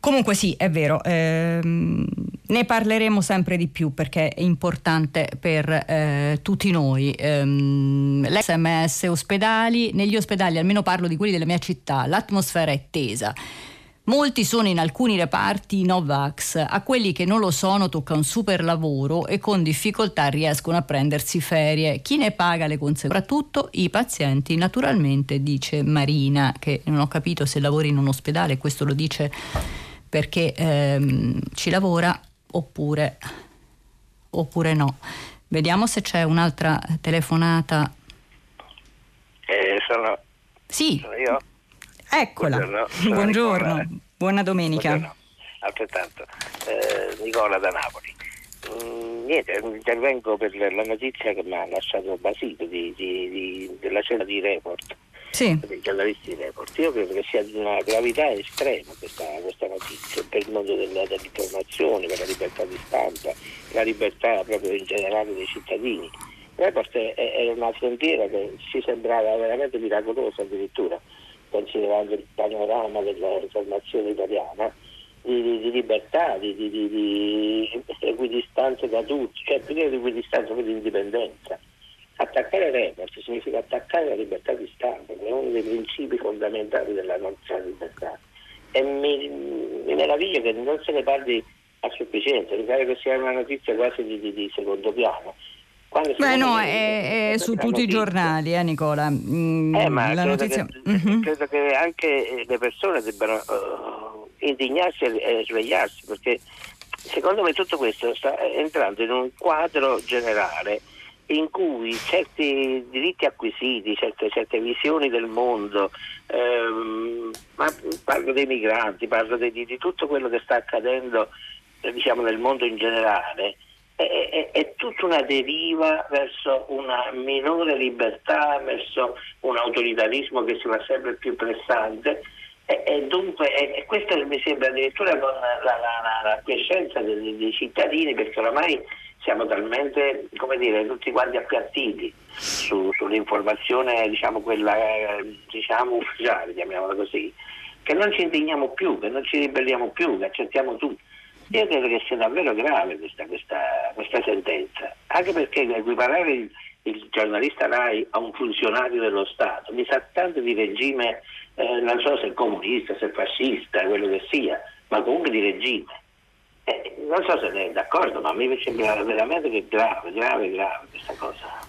Comunque sì, è vero, ehm, ne parleremo sempre di più perché è importante per eh, tutti noi. Ehm, L'SMS ospedali, negli ospedali, almeno parlo di quelli della mia città, l'atmosfera è tesa. Molti sono in alcuni reparti Novax, a quelli che non lo sono tocca un super lavoro e con difficoltà riescono a prendersi ferie. Chi ne paga le conseguenze? Soprattutto i pazienti, naturalmente, dice Marina, che non ho capito se lavori in un ospedale, questo lo dice perché ehm, ci lavora oppure, oppure no. Vediamo se c'è un'altra telefonata. Eh, sono, sì. sono io? Eccola, buongiorno, buongiorno. buona domenica. Buongiorno. Altrettanto, eh, Nicola da Napoli. Mm, niente, intervengo per la notizia che mi ha lasciato basito di, di, di, della cena di report, sì. dei giornalisti di report. Io credo che sia di una gravità estrema questa, questa notizia per il mondo della, dell'informazione, per la libertà di stampa, la libertà proprio in generale dei cittadini. Report è una frontiera che ci sembrava veramente miracolosa addirittura considerando il panorama della riformazione italiana, di, di, di libertà, di, di, equidistanza da tutti, cioè più di equidistanza, di indipendenza. Attaccare report significa attaccare la libertà di stampa, che è uno dei principi fondamentali della nostra libertà. E mi, mi meraviglio che non se ne parli a sufficienza, mi pare che sia una notizia quasi di secondo piano. Beh no, è, è su tutti i giornali, eh Nicola. Mm, eh, ma la credo, notizia... che, uh-huh. credo che anche le persone debbano uh, indignarsi e, e svegliarsi, perché secondo me tutto questo sta entrando in un quadro generale in cui certi diritti acquisiti, certe, certe visioni del mondo, ehm, parlo dei migranti, parlo di, di, tutto quello che sta accadendo eh, diciamo, nel mondo in generale, è, è, è, tutta una deriva verso una minore libertà, verso un autoritarismo che si va sempre più pressante e, e dunque e questo mi sembra addirittura con la, la, la, la dei, dei, cittadini perché oramai siamo talmente, come dire, tutti quanti appiattiti su, sull'informazione, diciamo quella diciamo ufficiale, chiamiamola così, che non ci indigniamo più, che non ci ribelliamo più, che accettiamo tutto. Io credo che sia davvero grave questa, questa, questa sentenza, anche perché equiparare il, il, giornalista RAI a un funzionario dello Stato mi sa tanto di regime, eh, non so se comunista, se fascista, quello che sia, ma comunque di regime. Eh, non so se ne è d'accordo, ma a me sembra veramente che è grave, grave, grave questa cosa.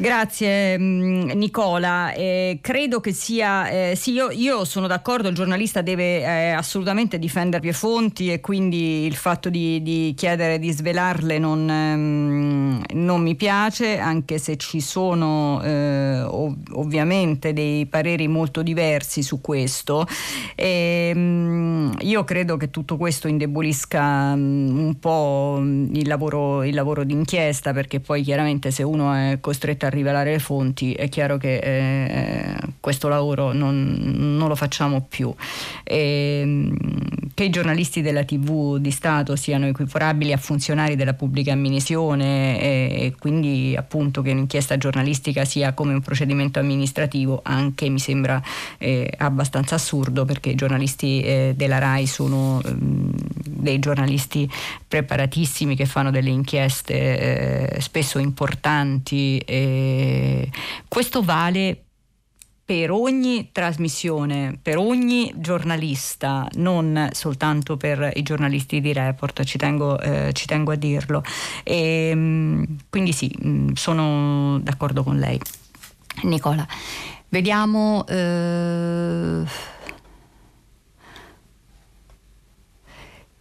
Grazie mm, Nicola, eh, credo che sia, eh, sì io, io, sono d'accordo, il giornalista deve eh, assolutamente difendere le fonti e quindi il fatto di, di chiedere di svelarle non, ehm, non, mi piace, anche se ci sono eh, ov- ovviamente dei pareri molto diversi su questo. E, ehm, io credo che tutto questo indebolisca mm, un po' il lavoro, il lavoro d'inchiesta perché poi chiaramente se uno è costretto a rivelare le fonti, è chiaro che eh, questo lavoro non, non, lo facciamo più. E, ehm, che i giornalisti della TV di Stato siano equiparabili a funzionari della pubblica amministrazione e, e quindi appunto che un'inchiesta giornalistica sia come un procedimento amministrativo anche mi sembra eh, abbastanza assurdo perché i giornalisti eh, della RAI sono ehm, dei giornalisti preparatissimi che fanno delle inchieste eh, spesso importanti e questo vale per ogni trasmissione, per ogni giornalista, non soltanto per i giornalisti di report, ci tengo, eh, ci tengo a dirlo. E, quindi sì, sono d'accordo con lei. Nicola. Vediamo... Eh,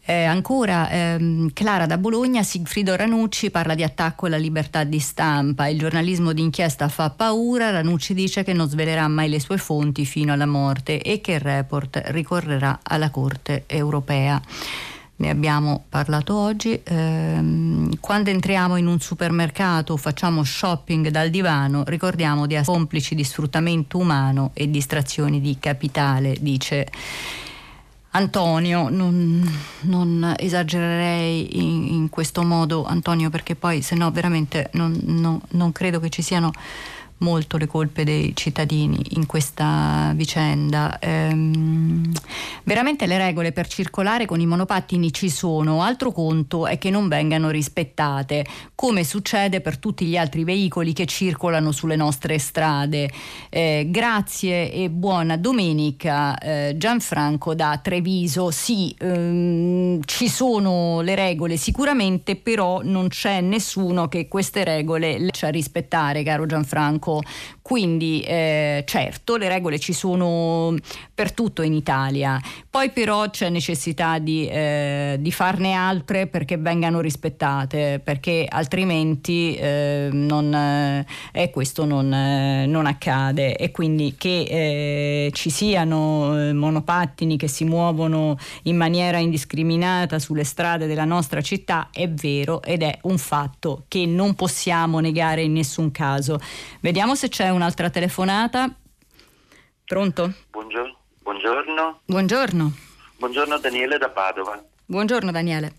Eh, ancora ehm, Clara da Bologna, Sigfrido Ranucci parla di attacco alla libertà di stampa, il giornalismo d'inchiesta fa paura, Ranucci dice che non svelerà mai le sue fonti fino alla morte e che il report ricorrerà alla Corte europea. Ne abbiamo parlato oggi. Ehm, quando entriamo in un supermercato o facciamo shopping dal divano, ricordiamo di essere complici di sfruttamento umano e distrazioni di capitale, dice Antonio, non, non esagererei in, in, questo modo Antonio perché poi se no veramente non, non, non credo che ci siano molto le colpe dei cittadini in questa vicenda. Ehm, veramente le regole per circolare con i monopattini ci sono, altro conto è che non vengano rispettate, come succede per tutti gli altri veicoli che circolano sulle nostre strade. Eh, grazie e buona domenica eh, Gianfranco da Treviso. Sì, ehm, ci sono le regole sicuramente, però non c'è nessuno che queste regole le a rispettare, caro Gianfranco poco. Quindi eh, certo le regole ci sono per tutto in Italia, poi però c'è necessità di, eh, di farne altre perché vengano rispettate, perché altrimenti eh, non, eh, questo non, eh, non, accade e quindi che eh, ci siano monopattini che si muovono in maniera indiscriminata sulle strade della nostra città è vero ed è un fatto che non possiamo negare in nessun caso. Vediamo Vediamo se c'è un'altra telefonata. Pronto? Buongiorno. Buongiorno. Buongiorno. Buongiorno Daniele da Padova. Buongiorno Daniele.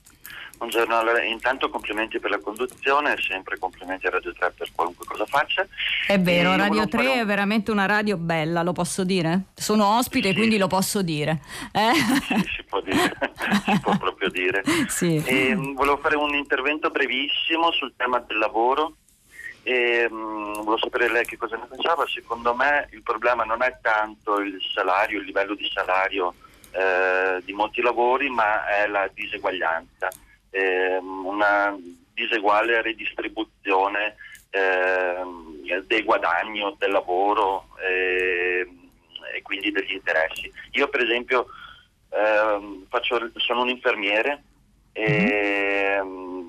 Buongiorno, allora, intanto complimenti per la conduzione, sempre complimenti a Radio 3 per qualunque cosa faccia. È vero, Radio 3 un... è veramente una radio bella, lo posso dire? Sono ospite, sì. quindi lo posso dire. Eh? Sì, si può dire, si può proprio dire. Sì. E, mm, volevo fare un intervento brevissimo sul tema del lavoro e mh, volevo sapere lei che cosa ne pensava. Secondo me il problema non è tanto il salario, il livello di salario eh, di molti lavori, ma è la diseguaglianza, eh, una diseguale redistribuzione eh, dei guadagni del lavoro ehm, e quindi degli interessi. Io per esempio ehm, faccio, sono un infermiere e mm-hmm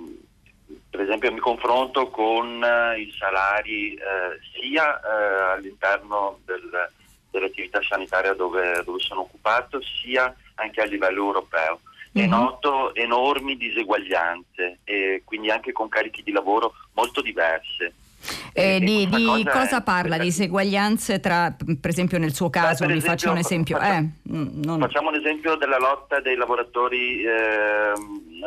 per esempio mi confronto con eh, i salari eh, sia eh, all'interno del, dell'attività sanitaria dove, dove, sono occupato, sia anche a livello europeo. Mm-hmm. E noto enormi diseguaglianze e quindi anche con carichi di lavoro molto diverse. Eh, di, di cosa, cosa parla? Di diseguaglianze tra, per esempio nel suo caso, vi faccio un esempio. Facciamo, eh, non... facciamo un esempio della lotta dei lavoratori eh,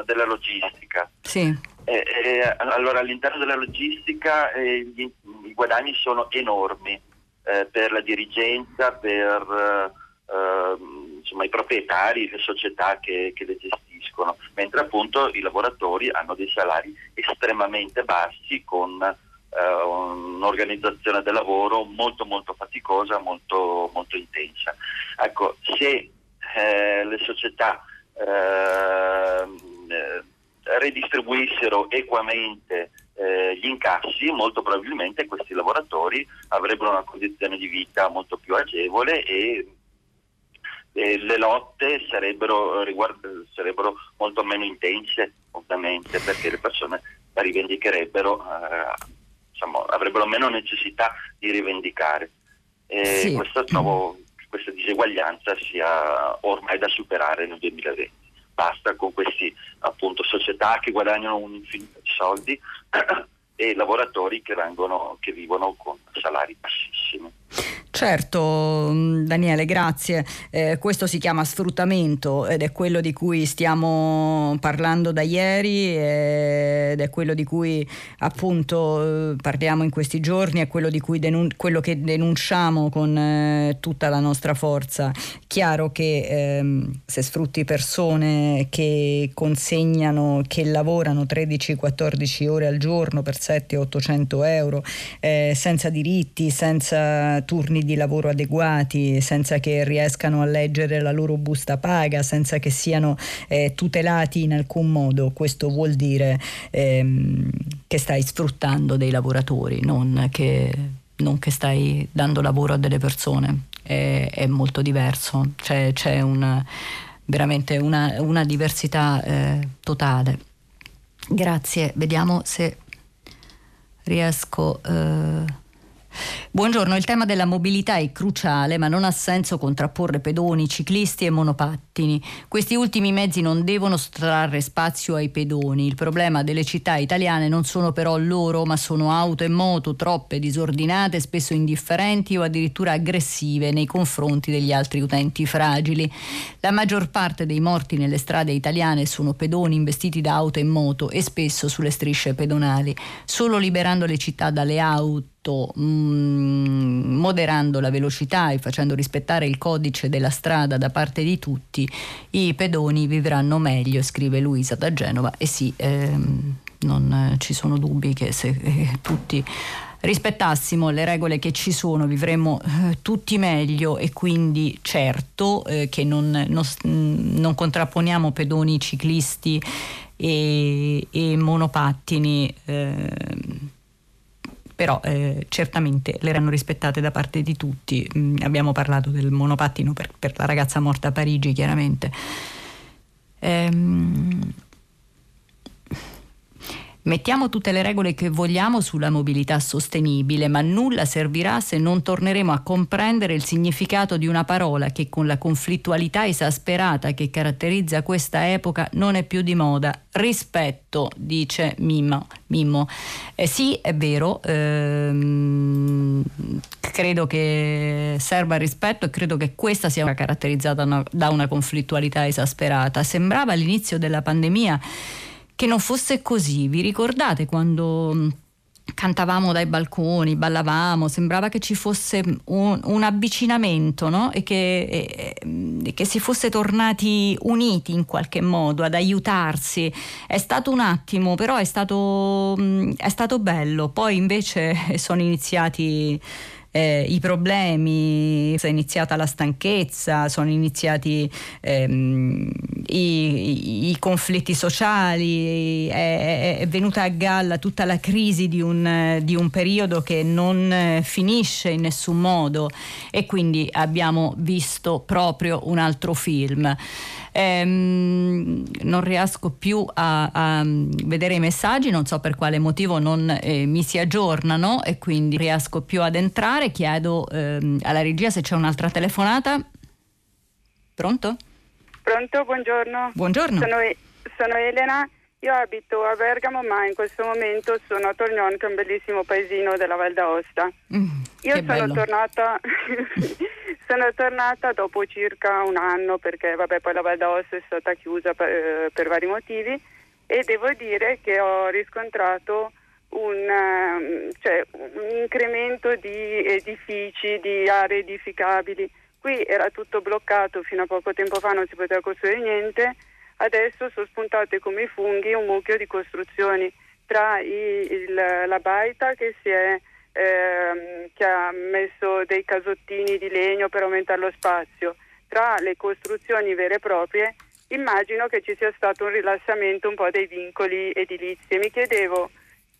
della logistica. Sì. Eh, eh, allora all'interno della logistica eh, gli, i guadagni sono enormi eh, per la dirigenza, per ehm, insomma, i proprietari, le società che, che, le gestiscono, mentre appunto i lavoratori hanno dei salari estremamente bassi con eh, un'organizzazione del lavoro molto molto faticosa, molto, molto intensa. Ecco, se eh, le società ehm, redistribuissero equamente eh, gli incassi, molto probabilmente questi lavoratori avrebbero una condizione di vita molto più agevole e, e le lotte sarebbero, riguard- sarebbero, molto meno intense, ovviamente, perché le persone la rivendicherebbero, eh, insomma, avrebbero meno necessità di rivendicare. E sì. questo, trovo che questa diseguaglianza sia ormai da superare nel 2020 basta con queste appunto società che guadagnano un infinito di soldi e lavoratori che, vengono, che vivono con salari bassissimi. Certo, mm, Daniele, grazie. Eh, questo si chiama sfruttamento ed è quello di cui stiamo parlando da ieri ed è quello di cui appunto eh, parliamo in questi giorni, è quello, denun- quello che denunciamo con eh, tutta la nostra forza. Chiaro che ehm, se sfrutti persone che consegnano, che lavorano 13-14 ore al giorno per 700-800 euro, eh, senza diritti, senza turni di lavoro adeguati, senza che riescano a leggere la loro busta paga, senza che siano eh, tutelati in alcun modo. Questo vuol dire ehm, che stai sfruttando dei lavoratori, non che non che stai dando lavoro a delle persone, è, è molto diverso, c'è, c'è una, veramente una, una diversità eh, totale. Grazie, vediamo se riesco... Eh, Buongiorno, il tema della mobilità è cruciale, ma non ha senso contrapporre pedoni, ciclisti e monopattini. Questi ultimi mezzi non devono trarre spazio ai pedoni. Il problema delle città italiane non sono però loro, ma sono auto e moto troppe disordinate, spesso indifferenti o addirittura aggressive nei confronti degli altri utenti fragili. La maggior parte dei morti nelle strade italiane sono pedoni investiti da auto e moto e spesso sulle strisce pedonali. Solo liberando le città dalle auto mh, mm, moderando la velocità e facendo rispettare il codice della strada da parte di tutti, i pedoni vivranno meglio, scrive Luisa da Genova. E sì, ehm, non ci sono dubbi che se eh, tutti rispettassimo le regole che ci sono vivremmo eh, tutti meglio e quindi certo eh, che non, non, non, contrapponiamo pedoni ciclisti e, e monopattini. Eh, però eh, certamente le erano rispettate da parte di tutti. Mm, abbiamo parlato del monopattino per, per, la ragazza morta a Parigi, chiaramente. Ehm, Mettiamo tutte le regole che vogliamo sulla mobilità sostenibile, ma nulla servirà se non torneremo a comprendere il significato di una parola che con la conflittualità esasperata che caratterizza questa epoca non è più di moda. Rispetto, dice Mimmo. Mimmo. Eh, sì, è vero, ehm, credo che serva rispetto e credo che questa sia caratterizzata da una conflittualità esasperata. Sembrava all'inizio della pandemia che non fosse così. Vi ricordate quando mm, cantavamo dai balconi, ballavamo, sembrava che ci fosse un, un avvicinamento no? e, che, e, che, si fosse tornati uniti in qualche modo ad aiutarsi. È stato un attimo, però è stato, mm, è stato bello. Poi invece sono iniziati eh, i problemi, è iniziata la stanchezza, sono iniziati ehm, i, i, conflitti sociali, è, è, venuta a galla tutta la crisi di un, di un periodo che non finisce in nessun modo e quindi abbiamo visto proprio un altro film ehm, non riesco più a, a, vedere i messaggi, non so per quale motivo non eh, mi si aggiornano e quindi riesco più ad entrare. Chiedo ehm, alla regia se c'è un'altra telefonata. Pronto? Pronto, buongiorno. Buongiorno. Sono, sono Elena. Io abito a Bergamo, ma in questo momento sono a Tornion, che è un bellissimo paesino della Val d'Aosta. Mm, Io sono tornata, sono tornata dopo circa un anno perché vabbè, poi la Val d'Aosta è stata chiusa per, eh, per vari motivi e devo dire che ho riscontrato un, ehm, cioè, un incremento di edifici, di aree edificabili. Qui era tutto bloccato, fino a poco tempo fa non si poteva costruire niente adesso sono spuntate come funghi un mucchio di costruzioni tra i, il, la baita che, è, ehm, che ha messo dei casottini di legno per aumentare lo spazio, tra le costruzioni vere e proprie, immagino che ci sia stato un rilassamento un po' dei vincoli edilizi. Mi chiedevo,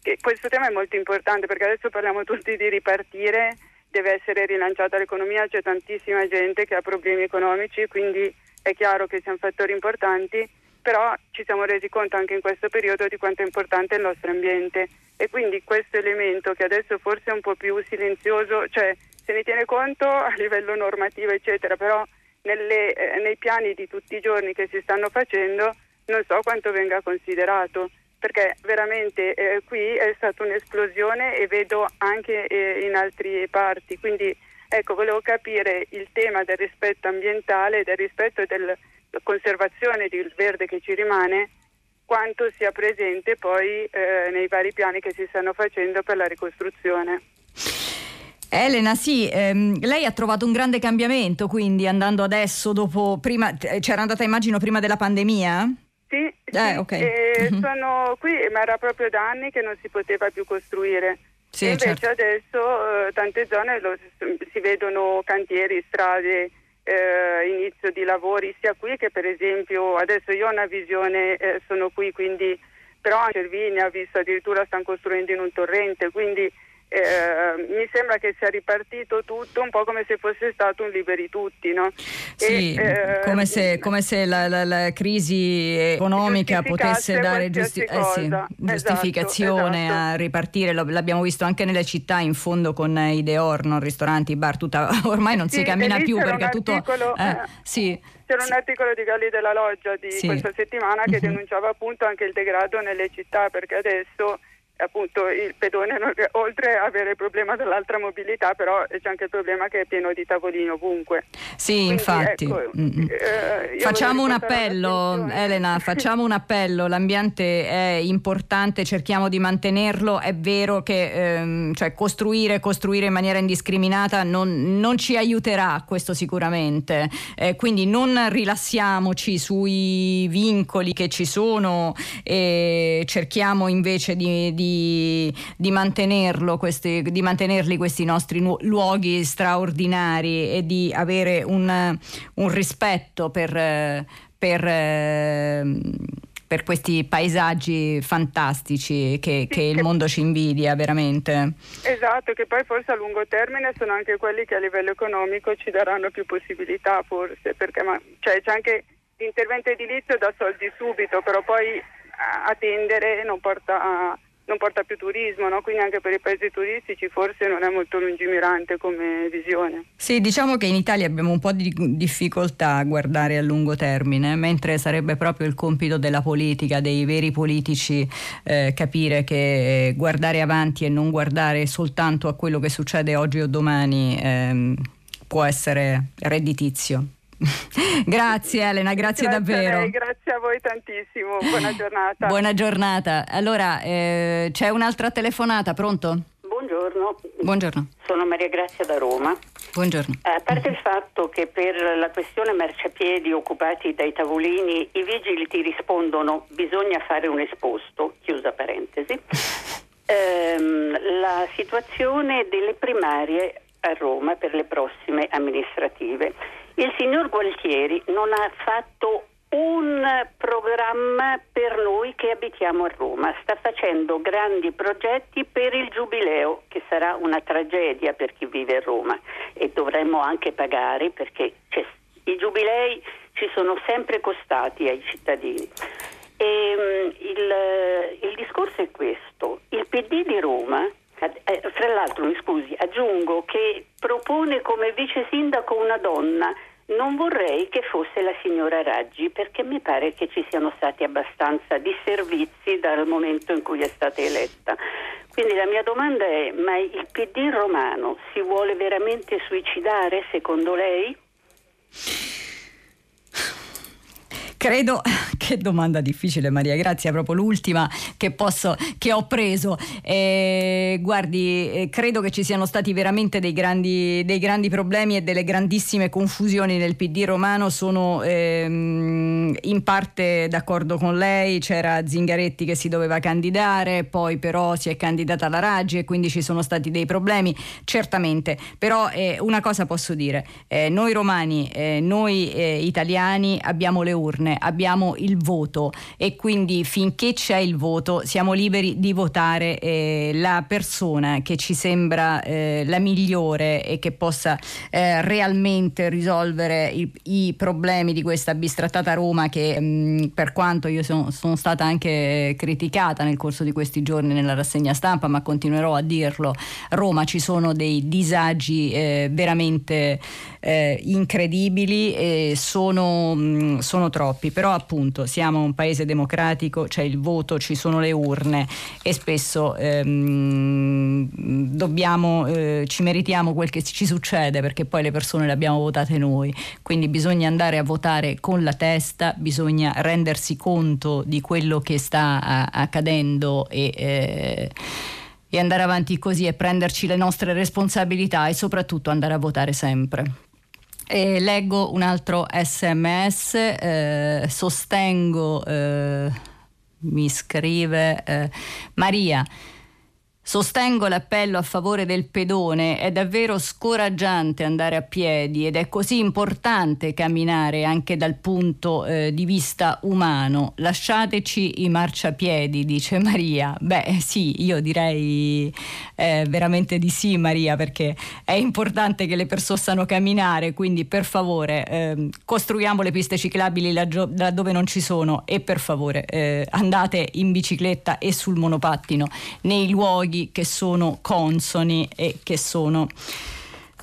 che questo tema è molto importante perché adesso parliamo tutti di ripartire, deve essere rilanciata l'economia, c'è tantissima gente che ha problemi economici, quindi è chiaro che siano fattori importanti, però ci siamo resi conto anche in questo periodo di quanto è importante il nostro ambiente. E quindi questo elemento che adesso forse è un po' più silenzioso, cioè se ne tiene conto a livello normativo eccetera, però nelle, eh, nei piani di tutti i giorni che si stanno facendo non so quanto venga considerato perché veramente eh, qui è stata un'esplosione e vedo anche eh, in altre parti, quindi Ecco, volevo capire il tema del rispetto ambientale, del rispetto e della conservazione del verde che ci rimane, quanto sia presente poi eh, nei vari piani che si stanno facendo per la ricostruzione. Elena, sì, ehm, lei ha trovato un grande cambiamento, quindi andando adesso dopo, prima, c'era andata immagino prima della pandemia? Sì, eh, sì okay. eh, sono qui, ma era proprio da anni che non si poteva più costruire. Sì, invece certo. adesso eh, tante zone lo, si vedono cantieri, strade, eh, inizio di lavori sia qui che per esempio adesso io ho una visione, eh, sono qui quindi però anche Cervinia ha visto addirittura stanno costruendo in un torrente, quindi eh, mi sembra che sia ripartito tutto un po' come se fosse stato un liberi tutti, no? Sì, e, eh, come, se, come se la, la, la, crisi economica potesse dare giusti- eh sì, esatto, giustificazione esatto. a ripartire, l'abbiamo visto anche nelle città in fondo con i Deor, ristoranti, bar, tutta, ormai non sì, si cammina più perché tutto... Articolo, eh, sì. C'era un articolo di Galli della Loggia di sì. questa settimana che mm-hmm. denunciava appunto anche il degrado nelle città perché adesso appunto il pedone oltre ad avere il problema dell'altra mobilità però c'è anche il problema che è pieno di tavolini ovunque. Sì Quindi, infatti. ecco, eh, facciamo un appello Elena facciamo un appello l'ambiente è importante cerchiamo di mantenerlo è vero che ehm, cioè costruire costruire in maniera indiscriminata non, non ci aiuterà questo sicuramente. Eh, quindi non rilassiamoci sui vincoli che ci sono e cerchiamo invece di, di di, di, mantenerlo, questi, di mantenerli questi nostri nu- luoghi straordinari e di avere un, un rispetto per, per per questi paesaggi fantastici che, che, il mondo ci invidia veramente. Esatto, che poi forse a lungo termine sono anche quelli che a livello economico ci daranno più possibilità forse, perché ma, cioè, c'è anche l'intervento edilizio da soldi subito, però poi attendere non porta a, non porta più turismo, no? quindi anche per i paesi turistici forse non è molto lungimirante come visione. Sì, diciamo che in Italia abbiamo un po' di difficoltà a guardare a lungo termine, mentre sarebbe proprio il compito della politica, dei veri politici, eh, capire che guardare avanti e non guardare soltanto a quello che succede oggi o domani eh, può essere redditizio. grazie Elena, grazie, grazie davvero. A lei, grazie a voi tantissimo, buona giornata. buona giornata. Allora, eh, c'è un'altra telefonata, pronto? Buongiorno. Buongiorno. Sono Maria Grazia da Roma. Buongiorno. A parte il fatto che per la questione marciapiedi occupati dai tavolini i vigili ti rispondono bisogna fare un esposto, chiusa parentesi, ehm, la situazione delle primarie a Roma per le prossime amministrative il signor Gualtieri non ha fatto un programma per noi che abitiamo a Roma, sta facendo grandi progetti per il giubileo, che sarà una tragedia per chi vive a Roma. E dovremmo anche pagare perché i giubilei ci sono sempre costati ai cittadini. E, um, il, il discorso è questo, il PD di Roma eh, fra l'altro, mi scusi, aggiungo che propone come vice sindaco una donna. Non vorrei che fosse la signora Raggi perché mi pare che ci siano stati abbastanza disservizi dal momento in cui è stata eletta. Quindi la mia domanda è, ma il PD romano si vuole veramente suicidare secondo lei? Credo, che domanda difficile Maria Grazia, proprio l'ultima che, posso, che ho preso. Eh, guardi, eh, credo che ci siano stati veramente dei grandi, dei grandi, problemi e delle grandissime confusioni nel PD romano. Sono ehm, in parte d'accordo con lei, c'era Zingaretti che si doveva candidare, poi però si è candidata alla Raggi e quindi ci sono stati dei problemi, certamente. Però eh, una cosa posso dire, eh, noi romani, eh, noi eh, italiani abbiamo le urne abbiamo il voto e quindi finché c'è il voto siamo liberi di votare eh, la persona che ci sembra eh, la migliore e che possa eh, realmente risolvere i, i, problemi di questa bistrattata Roma che mh, mm, per quanto io sono, sono stata anche criticata nel corso di questi giorni nella rassegna stampa ma continuerò a dirlo Roma ci sono dei disagi eh, veramente eh, incredibili e sono, mm, sono troppi troppi, però appunto siamo un paese democratico, c'è il voto, ci sono le urne e spesso ehm, dobbiamo, eh, ci meritiamo quel che ci succede perché poi le persone le abbiamo votate noi, quindi bisogna andare a votare con la testa, bisogna rendersi conto di quello che sta a, accadendo e... Eh, e andare avanti così e prenderci le nostre responsabilità e soprattutto andare a votare sempre. E leggo un altro sms, eh, sostengo, eh, mi scrive eh, Maria. Sostengo l'appello a favore del pedone, è davvero scoraggiante andare a piedi ed è così importante camminare anche dal punto eh, di vista umano. Lasciateci i marciapiedi, dice Maria. Beh sì, io direi eh, veramente di sì Maria perché è importante che le persone possano camminare, quindi per favore eh, costruiamo le piste ciclabili laddove non ci sono e per favore eh, andate in bicicletta e sul monopattino nei luoghi luoghi che sono consoni e che sono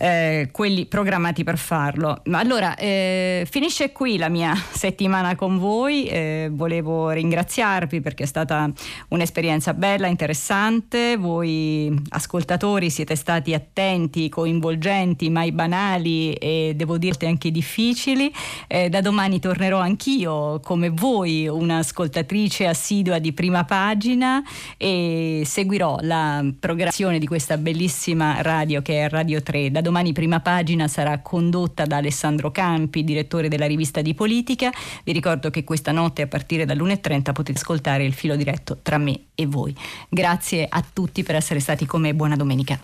eh, quelli programmati per farlo. Allora eh, finisce qui la mia settimana con voi, eh, volevo ringraziarvi perché è stata un'esperienza bella, interessante, voi ascoltatori siete stati attenti, coinvolgenti, mai banali e devo dirti anche difficili. Eh, da domani tornerò anch'io come voi, un'ascoltatrice assidua di prima pagina e seguirò la programmazione di questa bellissima radio che è Radio 3. Da domani prima pagina sarà condotta da Alessandro Campi, direttore della rivista di politica. Vi ricordo che questa notte a partire dall'1.30 potete ascoltare il filo diretto tra me e voi. Grazie a tutti per essere stati con me, buona domenica.